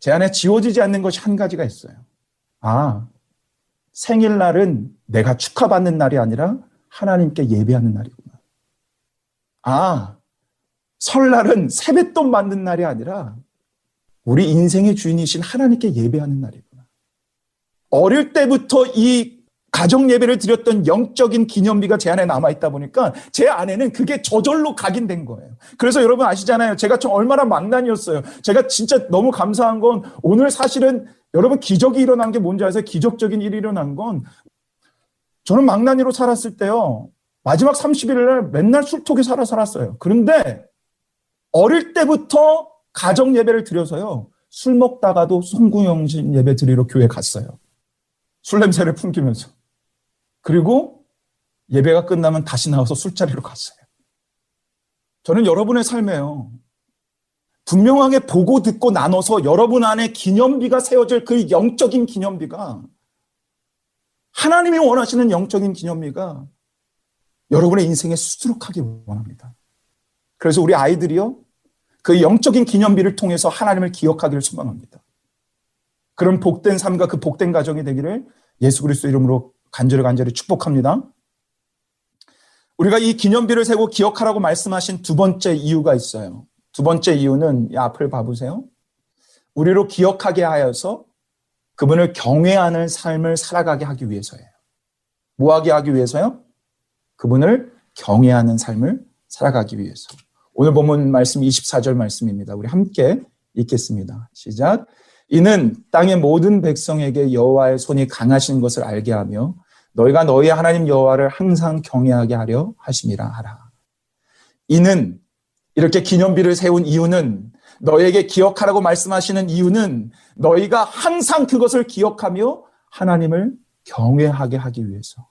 제 안에 지워지지 않는 것이 한 가지가 있어요. 아, 생일날은 내가 축하받는 날이 아니라 하나님께 예배하는 날이구나. 아, 설날은 세뱃돈 받는 날이 아니라 우리 인생의 주인이신 하나님께 예배하는 날이구나. 어릴 때부터 이 가정 예배를 드렸던 영적인 기념비가 제 안에 남아 있다 보니까 제 안에는 그게 저절로 각인된 거예요. 그래서 여러분 아시잖아요. 제가 좀 얼마나 망난이었어요. 제가 진짜 너무 감사한 건 오늘 사실은 여러분 기적이 일어난 게 뭔지 아세요? 기적적인 일이 일어난 건 저는 망나니로 살았을 때요. 마지막 30일 날 맨날 술톡에 살아 살았어요. 그런데 어릴 때부터 가정 예배를 드려서요. 술 먹다가도 송구영신 예배 드리러 교회 갔어요. 술 냄새를 풍기면서. 그리고 예배가 끝나면 다시 나와서 술자리로 갔어요. 저는 여러분의 삶에요. 분명하게 보고 듣고 나눠서 여러분 안에 기념비가 세워질 그 영적인 기념비가 하나님이 원하시는 영적인 기념비가 여러분의 인생에 수두룩하기 원합니다. 그래서 우리 아이들이요. 그 영적인 기념비를 통해서 하나님을 기억하기를 소망합니다. 그런 복된 삶과 그 복된 가정이 되기를 예수 그리스도 이름으로 간절히 간절히 축복합니다. 우리가 이 기념비를 세고 기억하라고 말씀하신 두 번째 이유가 있어요. 두 번째 이유는 이 앞을 봐보세요. 우리로 기억하게 하여서 그분을 경외하는 삶을 살아가게 하기 위해서예요. 뭐 하게 하기 위해서요? 그분을 경외하는 삶을 살아가기 위해서. 오늘 본문 말씀 24절 말씀입니다. 우리 함께 읽겠습니다. 시작. 이는 땅의 모든 백성에게 여호와의 손이 강하신 것을 알게 하며 너희가 너희 하나님 여호와를 항상 경외하게 하려 하심이라 하라. 이는 이렇게 기념비를 세운 이유는 너에게 기억하라고 말씀하시는 이유는 너희가 항상 그것을 기억하며 하나님을 경외하게 하기 위해서.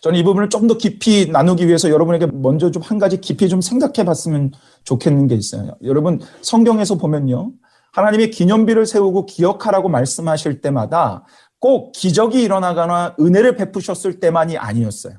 저는 이 부분을 좀 더 깊이 나누기 위해서 여러분에게 먼저 좀 한 가지 깊이 좀 생각해 봤으면 좋겠는 게 있어요. 여러분, 성경에서 보면요. 하나님이 기념비를 세우고 기억하라고 말씀하실 때마다 꼭 기적이 일어나거나 은혜를 베푸셨을 때만이 아니었어요.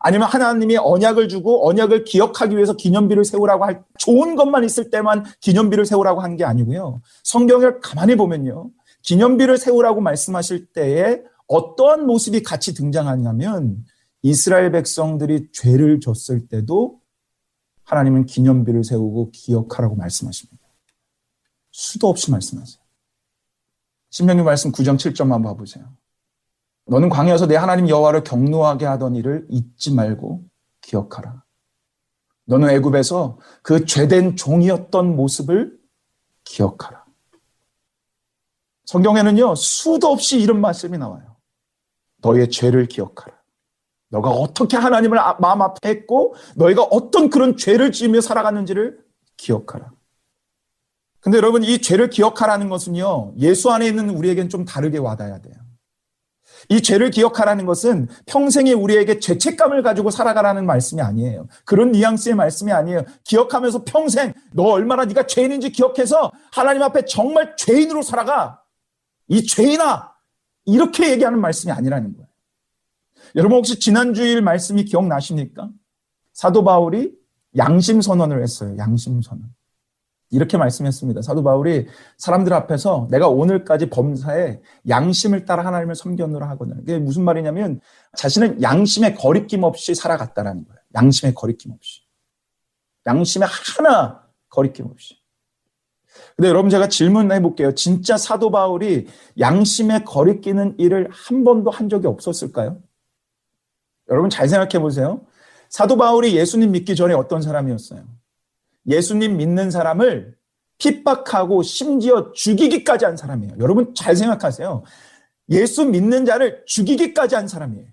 아니면 하나님이 언약을 주고 언약을 기억하기 위해서 기념비를 세우라고 할 좋은 것만 있을 때만 기념비를 세우라고 한 게 아니고요. 성경을 가만히 보면요. 기념비를 세우라고 말씀하실 때에 어떠한 모습이 같이 등장하냐면 이스라엘 백성들이 죄를 졌을 때도 하나님은 기념비를 세우고 기억하라고 말씀하십니다. 수도 없이 말씀하세요. 신명기 말씀 9장 7절만 봐보세요. 너는 광야에서 내 하나님 여호와를 경노하게 하던 일을 잊지 말고 기억하라. 너는 애굽에서 그 죄된 종이었던 모습을 기억하라. 성경에는요 수도 없이 이런 말씀이 나와요. 너의 죄를 기억하라. 너가 어떻게 하나님을 아, 마음 앞에 했고 너희가 어떤 그런 죄를 지으며 살아갔는지를 기억하라. 근데 여러분 이 죄를 기억하라는 것은요 예수 안에 있는 우리에겐 좀 다르게 와닿아야 돼요. 이 죄를 기억하라는 것은 평생에 우리에게 죄책감을 가지고 살아가라는 말씀이 아니에요. 그런 뉘앙스의 말씀이 아니에요. 기억하면서 평생 너 얼마나 네가 죄인인지 기억해서 하나님 앞에 정말 죄인으로 살아가. 이 죄인아! 이렇게 얘기하는 말씀이 아니라는 거예요. 여러분 혹시 지난 주일 말씀이 기억나십니까? 사도 바울이 양심 선언을 했어요. 양심 선언. 이렇게 말씀했습니다. 사도 바울이 사람들 앞에서 내가 오늘까지 범사에 양심을 따라 하나님을 섬겼노라 하거든요. 그게 무슨 말이냐면 자신은 양심에 거리낌 없이 살아갔다라는 거예요. 양심에 거리낌 없이. 양심에 하나 거리낌 없이. 근데 여러분 제가 질문해 볼게요. 진짜 사도 바울이 양심에 거리끼는 일을 한 번도 한 적이 없었을까요? 여러분 잘 생각해 보세요. 사도 바울이 예수님 믿기 전에 어떤 사람이었어요? 예수님 믿는 사람을 핍박하고 심지어 죽이기까지 한 사람이에요. 여러분 잘 생각하세요. 예수 믿는 자를 죽이기까지 한 사람이에요.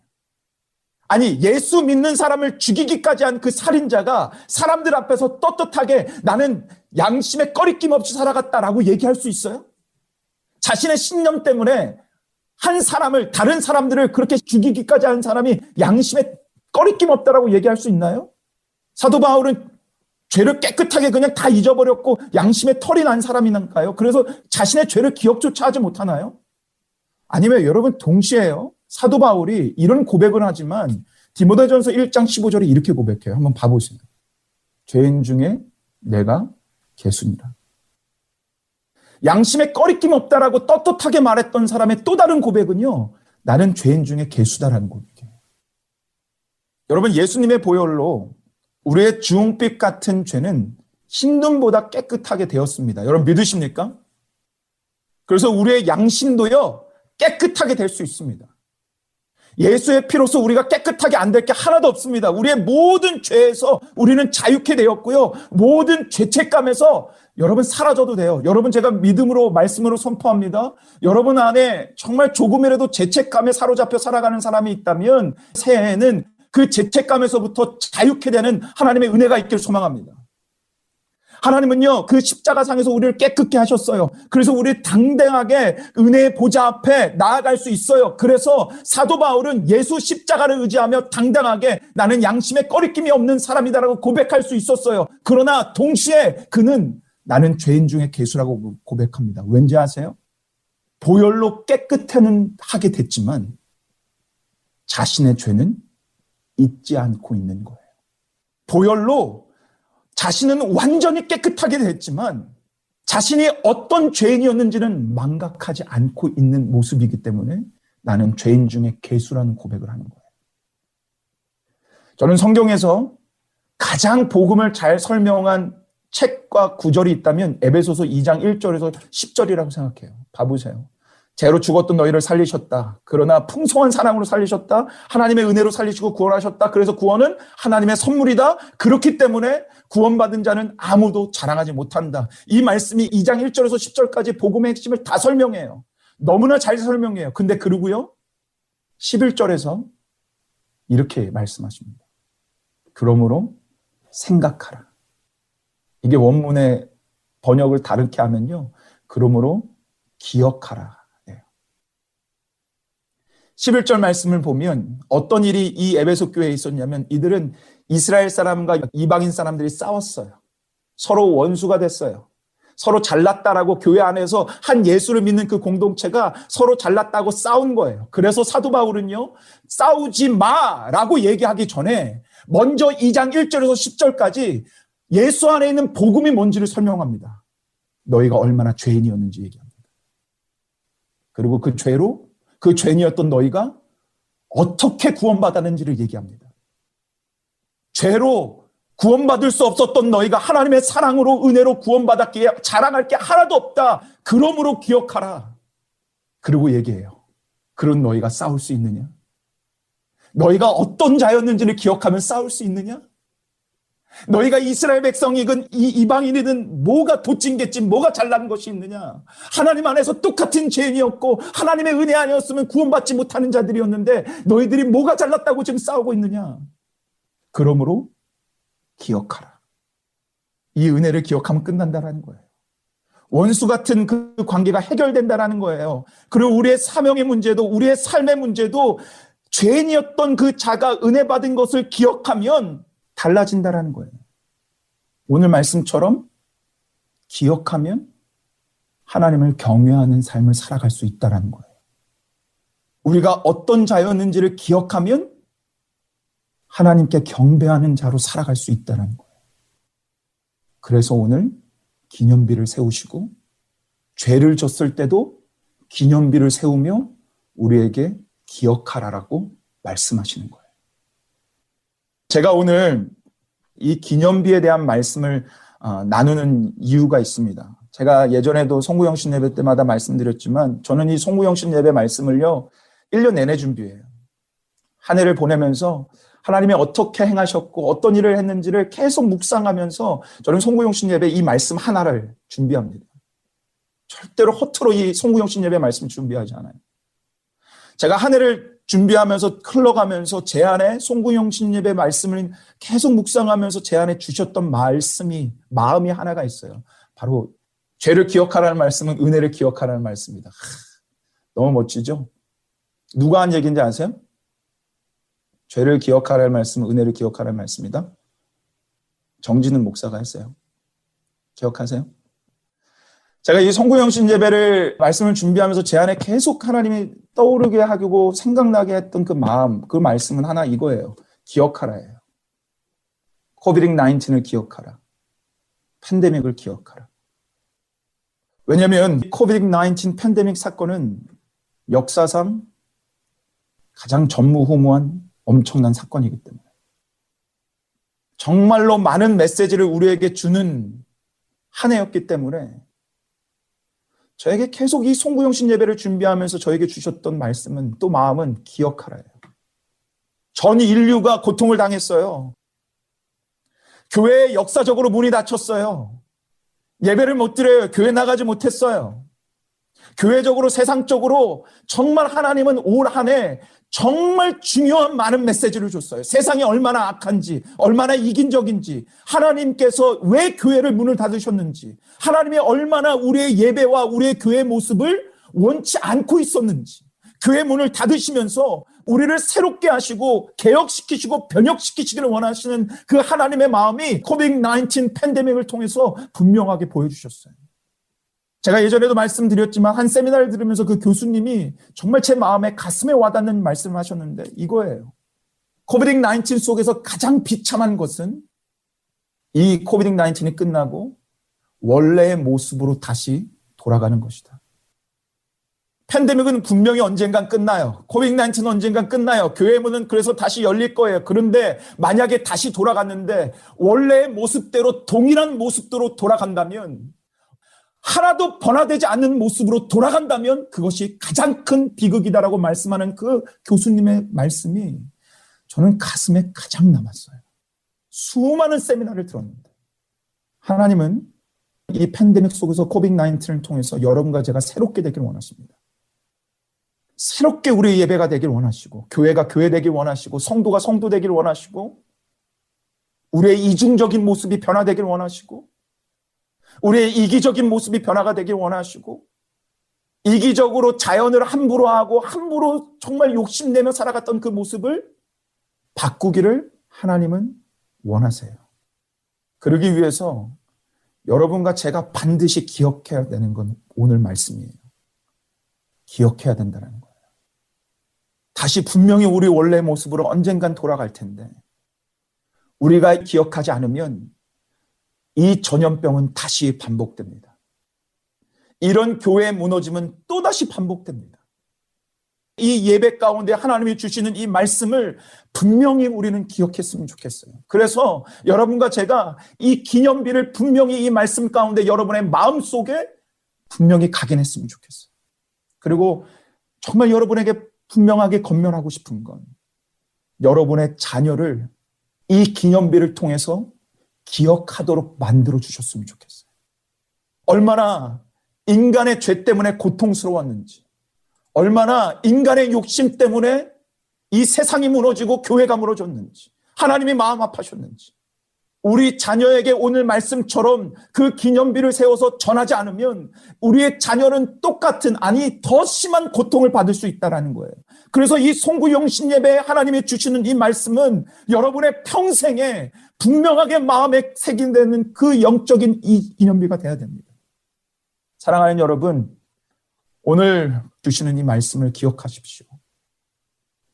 아니, 예수 믿는 사람을 죽이기까지 한 그 살인자가 사람들 앞에서 떳떳하게 나는 양심에 꺼리낌 없이 살아갔다라고 얘기할 수 있어요? 자신의 신념 때문에 한 사람을, 다른 사람들을 그렇게 죽이기까지 한 사람이 양심에 꺼리낌 없다라고 얘기할 수 있나요? 사도 바울은 죄를 깨끗하게 그냥 다 잊어버렸고 양심에 털이 난 사람이니까요. 그래서 자신의 죄를 기억조차 하지 못하나요? 아니면 여러분 동시에요. 사도 바울이 이런 고백을 하지만 디모데전서 1장 15절에 이렇게 고백해요. 한번 봐보세요. 죄인 중에 내가 개순이라. 양심에 꺼리낌 없다라고 떳떳하게 말했던 사람의 또 다른 고백은요. 나는 죄인 중에 개수다라는 고백이에요. 여러분 예수님의 보혈로 우리의 주홍빛 같은 죄는 흰눈보다 깨끗하게 되었습니다. 여러분 믿으십니까? 그래서 우리의 양심도요 깨끗하게 될 수 있습니다. 예수의 피로서 우리가 깨끗하게 안 될 게 하나도 없습니다. 우리의 모든 죄에서 우리는 자유케 되었고요. 모든 죄책감에서 여러분 사라져도 돼요. 여러분 제가 믿음으로 말씀으로 선포합니다. 여러분 안에 정말 조금이라도 죄책감에 사로잡혀 살아가는 사람이 있다면 새해에는 그 죄책감에서부터 자유케 되는 하나님의 은혜가 있길 소망합니다. 하나님은요, 그 십자가상에서 우리를 깨끗게 하셨어요. 그래서 우리 당당하게 은혜의 보좌 앞에 나아갈 수 있어요. 그래서 사도 바울은 예수 십자가를 의지하며 당당하게 나는 양심에 꺼리낌이 없는 사람이다라고 고백할 수 있었어요. 그러나 동시에 그는 나는 죄인 중에 개수라고 고백합니다. 왠지 아세요? 보혈로 깨끗해는 하게 됐지만 자신의 죄는 잊지 않고 있는 거예요. 보혈로 자신은 완전히 깨끗하게 됐지만 자신이 어떤 죄인이었는지는 망각하지 않고 있는 모습이기 때문에 나는 죄인 중에 개수라는 고백을 하는 거예요. 저는 성경에서 가장 복음을 잘 설명한 책과 구절이 있다면 에베소서 2장 1절에서 10절이라고 생각해요. 봐보세요. 죄로 죽었던 너희를 살리셨다. 그러나 풍성한 사랑으로 살리셨다. 하나님의 은혜로 살리시고 구원하셨다. 그래서 구원은 하나님의 선물이다. 그렇기 때문에 구원받은 자는 아무도 자랑하지 못한다. 이 말씀이 2장 1절에서 10절까지 복음의 핵심을 다 설명해요. 너무나 잘 설명해요. 근데 그러고요. 11절에서 이렇게 말씀하십니다. 그러므로 생각하라. 이게 원문의 번역을 다르게 하면요. 그러므로 기억하라. 11절 말씀을 보면 어떤 일이 이 에베소 교회에 있었냐면 이들은 이스라엘 사람과 이방인 사람들이 싸웠어요. 서로 원수가 됐어요. 서로 잘났다라고 교회 안에서 한 예수를 믿는 그 공동체가 서로 잘났다고 싸운 거예요. 그래서 사도 바울은요, 싸우지 마라고 얘기하기 전에 먼저 2장 1절에서 10절까지 예수 안에 있는 복음이 뭔지를 설명합니다. 너희가 얼마나 죄인이었는지 얘기합니다. 그리고 그 죄로 그 죄인이었던 너희가 어떻게 구원받았는지를 얘기합니다. 죄로 구원받을 수 없었던 너희가 하나님의 사랑으로 은혜로 구원받았기에 자랑할 게 하나도 없다. 그러므로 기억하라. 그리고 얘기해요. 그런 너희가 싸울 수 있느냐? 너희가 어떤 자였는지를 기억하면 싸울 수 있느냐? 너희가 이스라엘 백성이든 이 이방인이든 뭐가 도찐개찐 뭐가 잘난 것이 있느냐? 하나님 안에서 똑같은 죄인이었고 하나님의 은혜 아니었으면 구원받지 못하는 자들이었는데 너희들이 뭐가 잘났다고 지금 싸우고 있느냐? 그러므로 기억하라. 이 은혜를 기억하면 끝난다라는 거예요. 원수 같은 그 관계가 해결된다라는 거예요. 그리고 우리의 사명의 문제도 우리의 삶의 문제도 죄인이었던 그 자가 은혜 받은 것을 기억하면 달라진다라는 거예요. 오늘 말씀처럼 기억하면 하나님을 경외하는 삶을 살아갈 수 있다라는 거예요. 우리가 어떤 자였는지를 기억하면 하나님께 경배하는 자로 살아갈 수 있다는 거예요. 그래서 오늘 기념비를 세우시고 죄를 졌을 때도 기념비를 세우며 우리에게 기억하라라고 말씀하시는 거예요. 제가 오늘 이 기념비에 대한 말씀을 어, 나누는 이유가 있습니다. 제가 예전에도 송구영신 예배 때마다 말씀드렸지만 저는 이 송구영신 예배 말씀을요, 1년 내내 준비해요. 한 해를 보내면서 하나님이 어떻게 행하셨고 어떤 일을 했는지를 계속 묵상하면서 저는 송구영신 예배 이 말씀 하나를 준비합니다. 절대로 허투루 이 송구영신 예배 말씀 준비하지 않아요. 제가 한 해를 준비하면서 흘러가면서 제 안에 송구영신 예배 말씀을 계속 묵상하면서 제 안에 주셨던 말씀이 마음이 하나가 있어요. 바로 죄를 기억하라는 말씀은 은혜를 기억하라는 말씀입니다. 하, 너무 멋지죠? 누가 한 얘기인지 아세요? 죄를 기억하라는 말씀은 은혜를 기억하라는 말씀이다. 정지는 목사가 했어요. 기억하세요? 제가 이 성구영신 예배를 말씀을 준비하면서 제 안에 계속 하나님이 떠오르게 하고 생각나게 했던 그 마음, 그 말씀은 하나 이거예요. 기억하라예요. 코비드 19을 기억하라. 팬데믹을 기억하라. 왜냐하면 코비드 19 팬데믹 사건은 역사상 가장 전무후무한 엄청난 사건이기 때문에 정말로 많은 메시지를 우리에게 주는 한 해였기 때문에 저에게 계속 이 송구영신 예배를 준비하면서 저에게 주셨던 말씀은 또 마음은 기억하라요. 전 인류가 고통을 당했어요. 교회에 역사적으로 문이 닫혔어요. 예배를 못 드려요. 교회 나가지 못했어요. 교회적으로 세상적으로 정말 하나님은 올 한 해 정말 중요한 많은 메시지를 줬어요. 세상이 얼마나 악한지, 얼마나 이긴적인지, 하나님께서 왜 교회를 문을 닫으셨는지, 하나님이 얼마나 우리의 예배와 우리의 교회 모습을 원치 않고 있었는지, 교회 문을 닫으시면서 우리를 새롭게 하시고 개혁시키시고 변혁시키시기를 원하시는 그 하나님의 마음이 코빅19 팬데믹을 통해서 분명하게 보여주셨어요. 제가 예전에도 말씀드렸지만 한 세미나를 들으면서 그 교수님이 정말 제 마음에 가슴에 와닿는 말씀을 하셨는데 이거예요. COVID 19 속에서 가장 비참한 것은 이 COVID 19이 끝나고 원래의 모습으로 다시 돌아가는 것이다. 팬데믹은 분명히 언젠간 끝나요. COVID 19는 언젠간 끝나요. 교회 문은 그래서 다시 열릴 거예요. 그런데 만약에 다시 돌아갔는데 원래의 모습대로 동일한 모습대로 돌아간다면 하나도 변화되지 않는 모습으로 돌아간다면 그것이 가장 큰 비극이다라고 말씀하는 그 교수님의 말씀이 저는 가슴에 가장 남았어요. 수많은 세미나를 들었는데 하나님은 이 팬데믹 속에서 코비드 19을 통해서 여러분과 제가 새롭게 되기를 원하십니다. 새롭게 우리의 예배가 되길 원하시고 교회가 교회 되길 원하시고 성도가 성도 되길 원하시고 우리의 이중적인 모습이 변화되길 원하시고 우리의 이기적인 모습이 변화가 되길 원하시고 이기적으로 자연을 함부로 하고 함부로 정말 욕심내며 살아갔던 그 모습을 바꾸기를 하나님은 원하세요. 그러기 위해서 여러분과 제가 반드시 기억해야 되는 건 오늘 말씀이에요. 기억해야 된다는 거예요. 다시 분명히 우리 원래 모습으로 언젠간 돌아갈 텐데 우리가 기억하지 않으면 이 전염병은 다시 반복됩니다. 이런 교회 무너짐은 또다시 반복됩니다. 이 예배 가운데 하나님이 주시는 이 말씀을 분명히 우리는 기억했으면 좋겠어요. 그래서 여러분과 제가 이 기념비를 분명히 이 말씀 가운데 여러분의 마음 속에 분명히 각인했으면 좋겠어요. 그리고 정말 여러분에게 분명하게 건면하고 싶은 건 여러분의 자녀를 이 기념비를 통해서 기억하도록 만들어 주셨으면 좋겠어요. 얼마나 인간의 죄 때문에 고통스러웠는지, 얼마나 인간의 욕심 때문에 이 세상이 무너지고 교회가 무너졌는지, 하나님이 마음 아파셨는지, 우리 자녀에게 오늘 말씀처럼 그 기념비를 세워서 전하지 않으면 우리의 자녀는 똑같은 아니 더 심한 고통을 받을 수 있다라는 거예요. 그래서 이 송구영신 예배 하나님이 주시는 이 말씀은 여러분의 평생에 분명하게 마음에 새긴되는 그 영적인 이 기념비가 돼야 됩니다. 사랑하는 여러분, 오늘 주시는 이 말씀을 기억하십시오.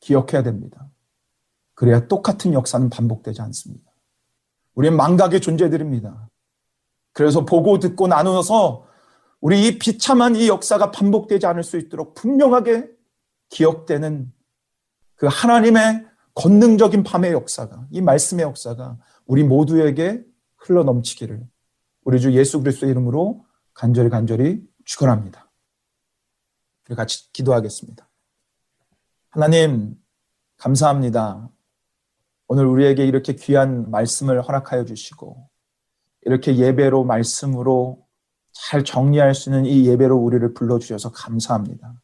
기억해야 됩니다. 그래야 똑같은 역사는 반복되지 않습니다. 우리는 망각의 존재들입니다. 그래서 보고 듣고 나누어서 우리 이 비참한 이 역사가 반복되지 않을 수 있도록 분명하게 기억되는 그 하나님의 권능적인 밤의 역사가, 이 말씀의 역사가 우리 모두에게 흘러 넘치기를 우리 주 예수 그리스도의 이름으로 간절히 간절히 축원합니다. 우리 같이 기도하겠습니다. 하나님 감사합니다. 오늘 우리에게 이렇게 귀한 말씀을 허락하여 주시고 이렇게 예배로 말씀으로 잘 정리할 수 있는 이 예배로 우리를 불러 주셔서 감사합니다.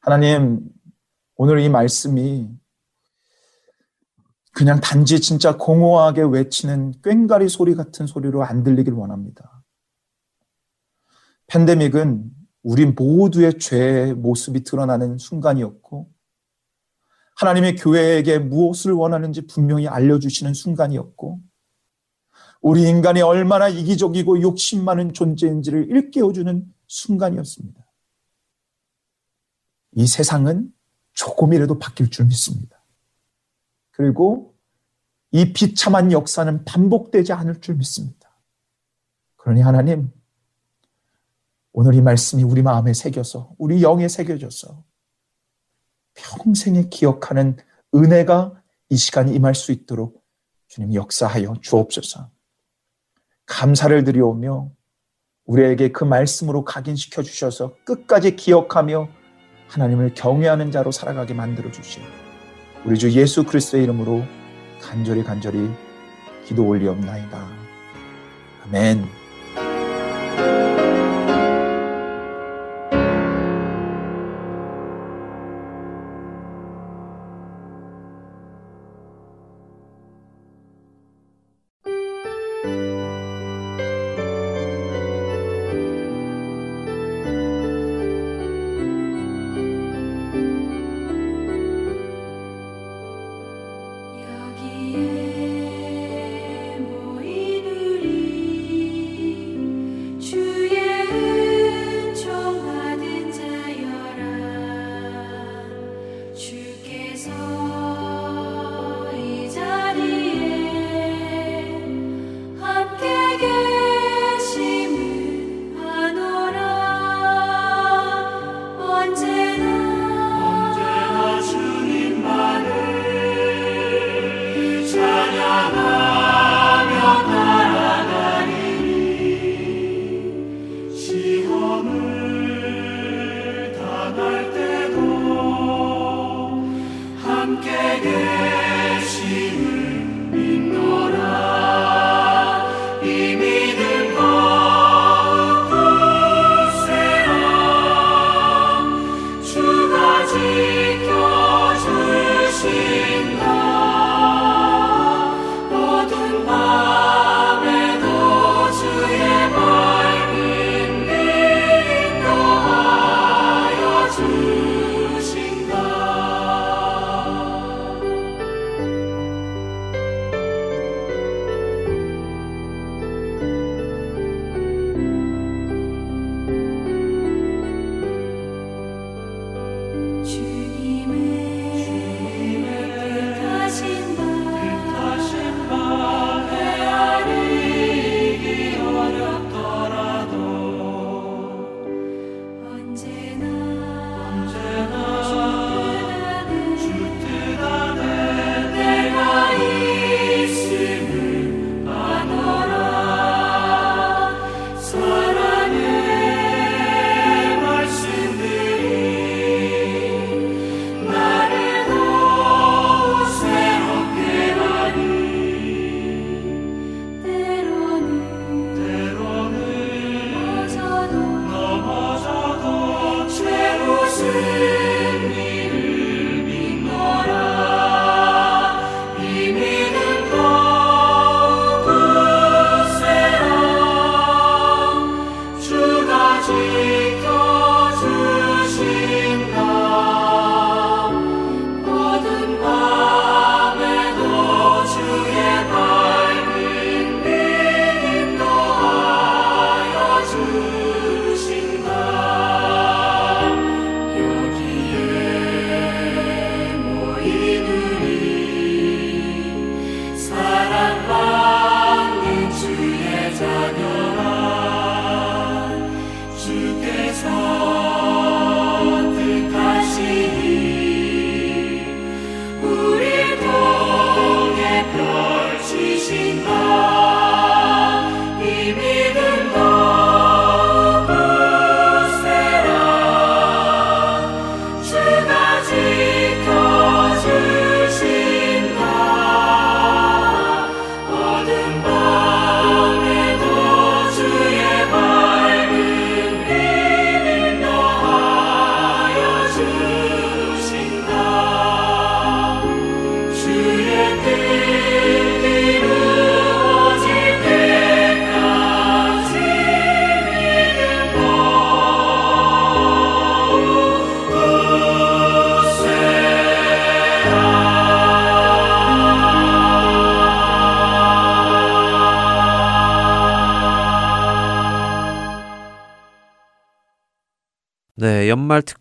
하나님 오늘 이 말씀이 그냥 단지 진짜 공허하게 외치는 꽹가리 소리 같은 소리로 안 들리길 원합니다. 팬데믹은 우리 모두의 죄의 모습이 드러나는 순간이었고, 하나님의 교회에게 무엇을 원하는지 분명히 알려주시는 순간이었고, 우리 인간이 얼마나 이기적이고 욕심 많은 존재인지를 일깨워주는 순간이었습니다. 이 세상은 조금이라도 바뀔 줄 믿습니다. 그리고 이 비참한 역사는 반복되지 않을 줄 믿습니다. 그러니 하나님, 오늘 이 말씀이 우리 마음에 새겨서, 우리 영에 새겨져서 평생에 기억하는 은혜가 이 시간에 임할 수 있도록 주님 역사하여 주옵소서. 감사를 드리오며 우리에게 그 말씀으로 각인시켜 주셔서 끝까지 기억하며 하나님을 경외하는 자로 살아가게 만들어 주시오. 우리 주 예수 그리스도의 이름으로 간절히 간절히 기도 올리옵나이다. 아멘.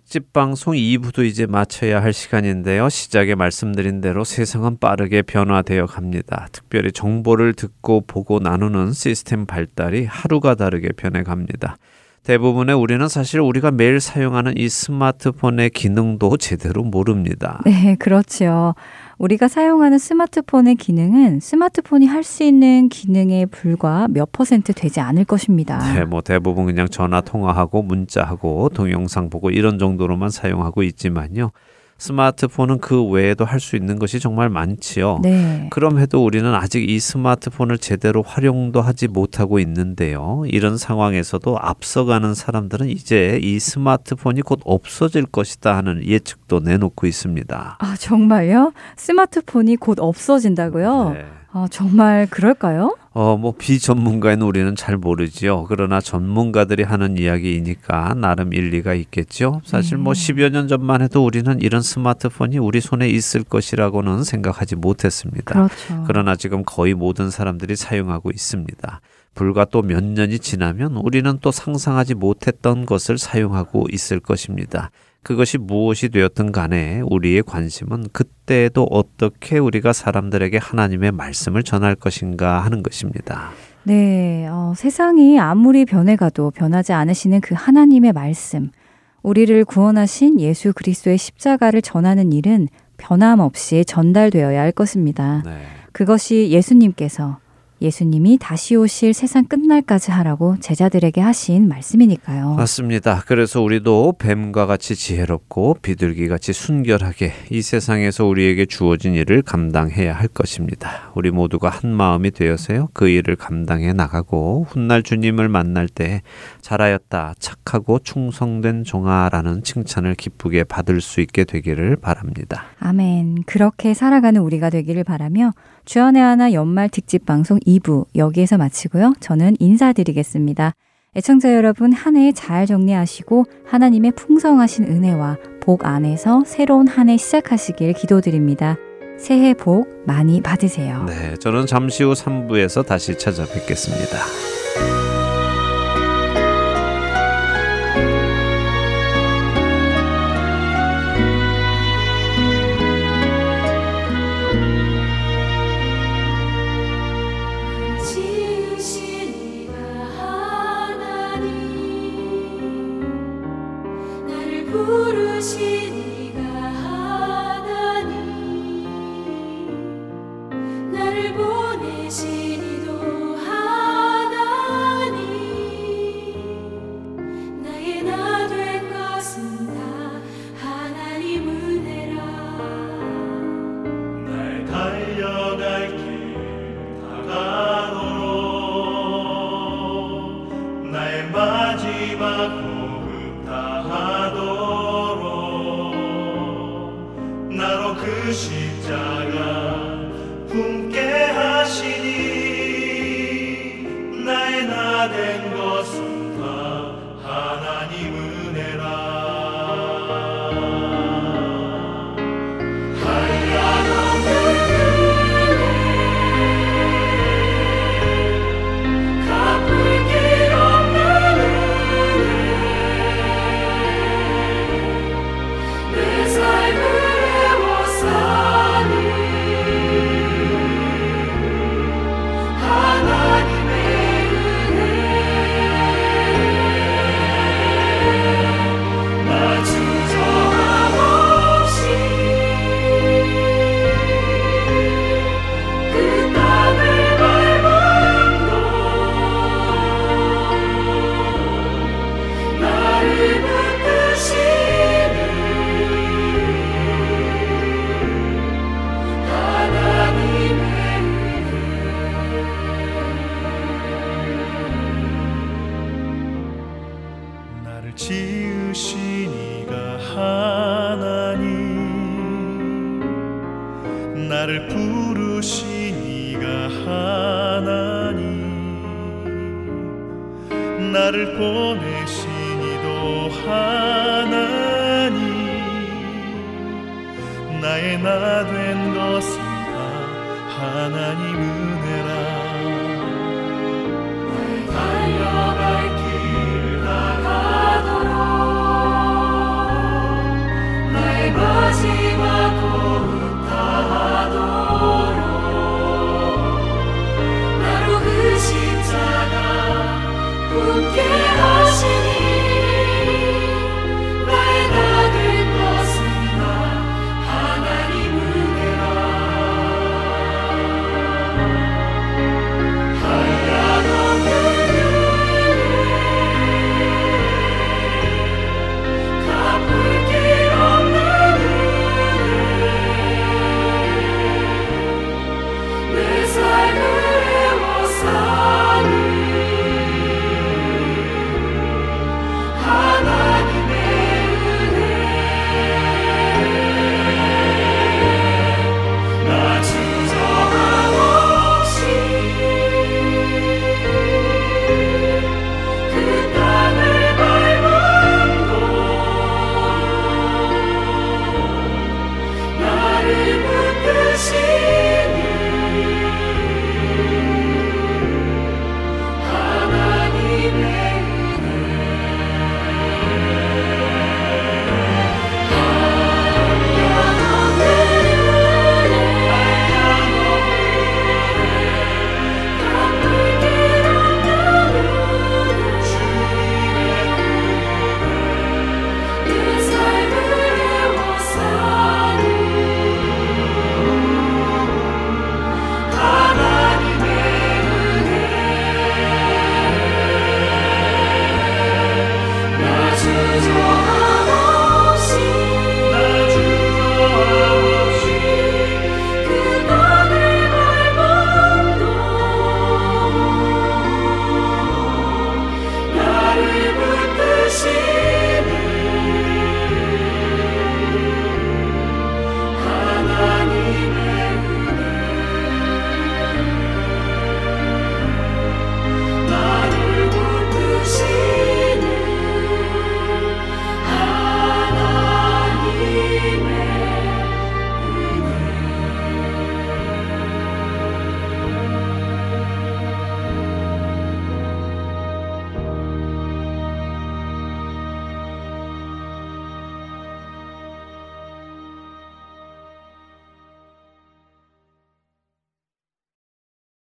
특집 방송 2부도 이제 마쳐야 할 시간인데요. 시작에 말씀드린 대로 세상은 빠르게 변화되어 갑니다. 특별히 정보를 듣고 보고 나누는 시스템 발달이 하루가 다르게 변해 갑니다. 대부분의 우리는 사실 우리가 매일 사용하는 이 스마트폰의 기능도 제대로 모릅니다. 네, 그렇죠. 우리가 사용하는 스마트폰의 기능은 스마트폰이 할 수 있는 기능에 불과 몇 퍼센트 되지 않을 것입니다. 네, 뭐 대부분 그냥 전화 통화하고 문자하고 동영상 보고 이런 정도로만 사용하고 있지만요. 스마트폰은 그 외에도 할 수 있는 것이 정말 많지요. 네. 그럼 해도 우리는 아직 이 스마트폰을 제대로 활용도 하지 못하고 있는데요. 이런 상황에서도 앞서가는 사람들은 이제 이 스마트폰이 곧 없어질 것이다 하는 예측도 내놓고 있습니다. 아, 정말요? 스마트폰이 곧 없어진다고요? 네. 아, 정말 그럴까요? 어, 뭐 비전문가인 우리는 잘 모르지요. 그러나 전문가들이 하는 이야기이니까 나름 일리가 있겠죠. 사실 뭐 네. 10여 년 전만 해도 우리는 이런 스마트폰이 우리 손에 있을 것이라고는 생각하지 못했습니다. 그렇죠. 그러나 지금 거의 모든 사람들이 사용하고 있습니다. 불과 또 몇 년이 지나면 우리는 또 상상하지 못했던 것을 사용하고 있을 것입니다. 그것이 무엇이 되었든 간에 우리의 관심은 그때에도 어떻게 우리가 사람들에게 하나님의 말씀을 전할 것인가 하는 것입니다. 네, 어, 세상이 아무리 변해가도 변하지 않으시는 그 하나님의 말씀, 우리를 구원하신 예수 그리스도의 십자가를 전하는 일은 변함없이 전달되어야 할 것입니다. 네. 그것이 예수님께서 예수님이 다시 오실 세상 끝날까지 하라고 제자들에게 하신 말씀이니까요. 맞습니다. 그래서 우리도 뱀과 같이 지혜롭고 비둘기 같이 순결하게 이 세상에서 우리에게 주어진 일을 감당해야 할 것입니다. 우리 모두가 한 마음이 되어서요. 그 일을 감당해 나가고 훗날 주님을 만날 때 잘하였다. 착하고 충성된 종아라는 칭찬을 기쁘게 받을 수 있게 되기를 바랍니다. 아멘. 그렇게 살아가는 우리가 되기를 바라며 주연의 하나 연말 특집 방송 2부 여기에서 마치고요. 저는 인사드리겠습니다. 애청자 여러분 한 해 잘 정리하시고 하나님의 풍성하신 은혜와 복 안에서 새로운 한 해 시작하시길 기도드립니다. 새해 복 많이 받으세요. 네, 저는 잠시 후 3부에서 다시 찾아뵙겠습니다. 보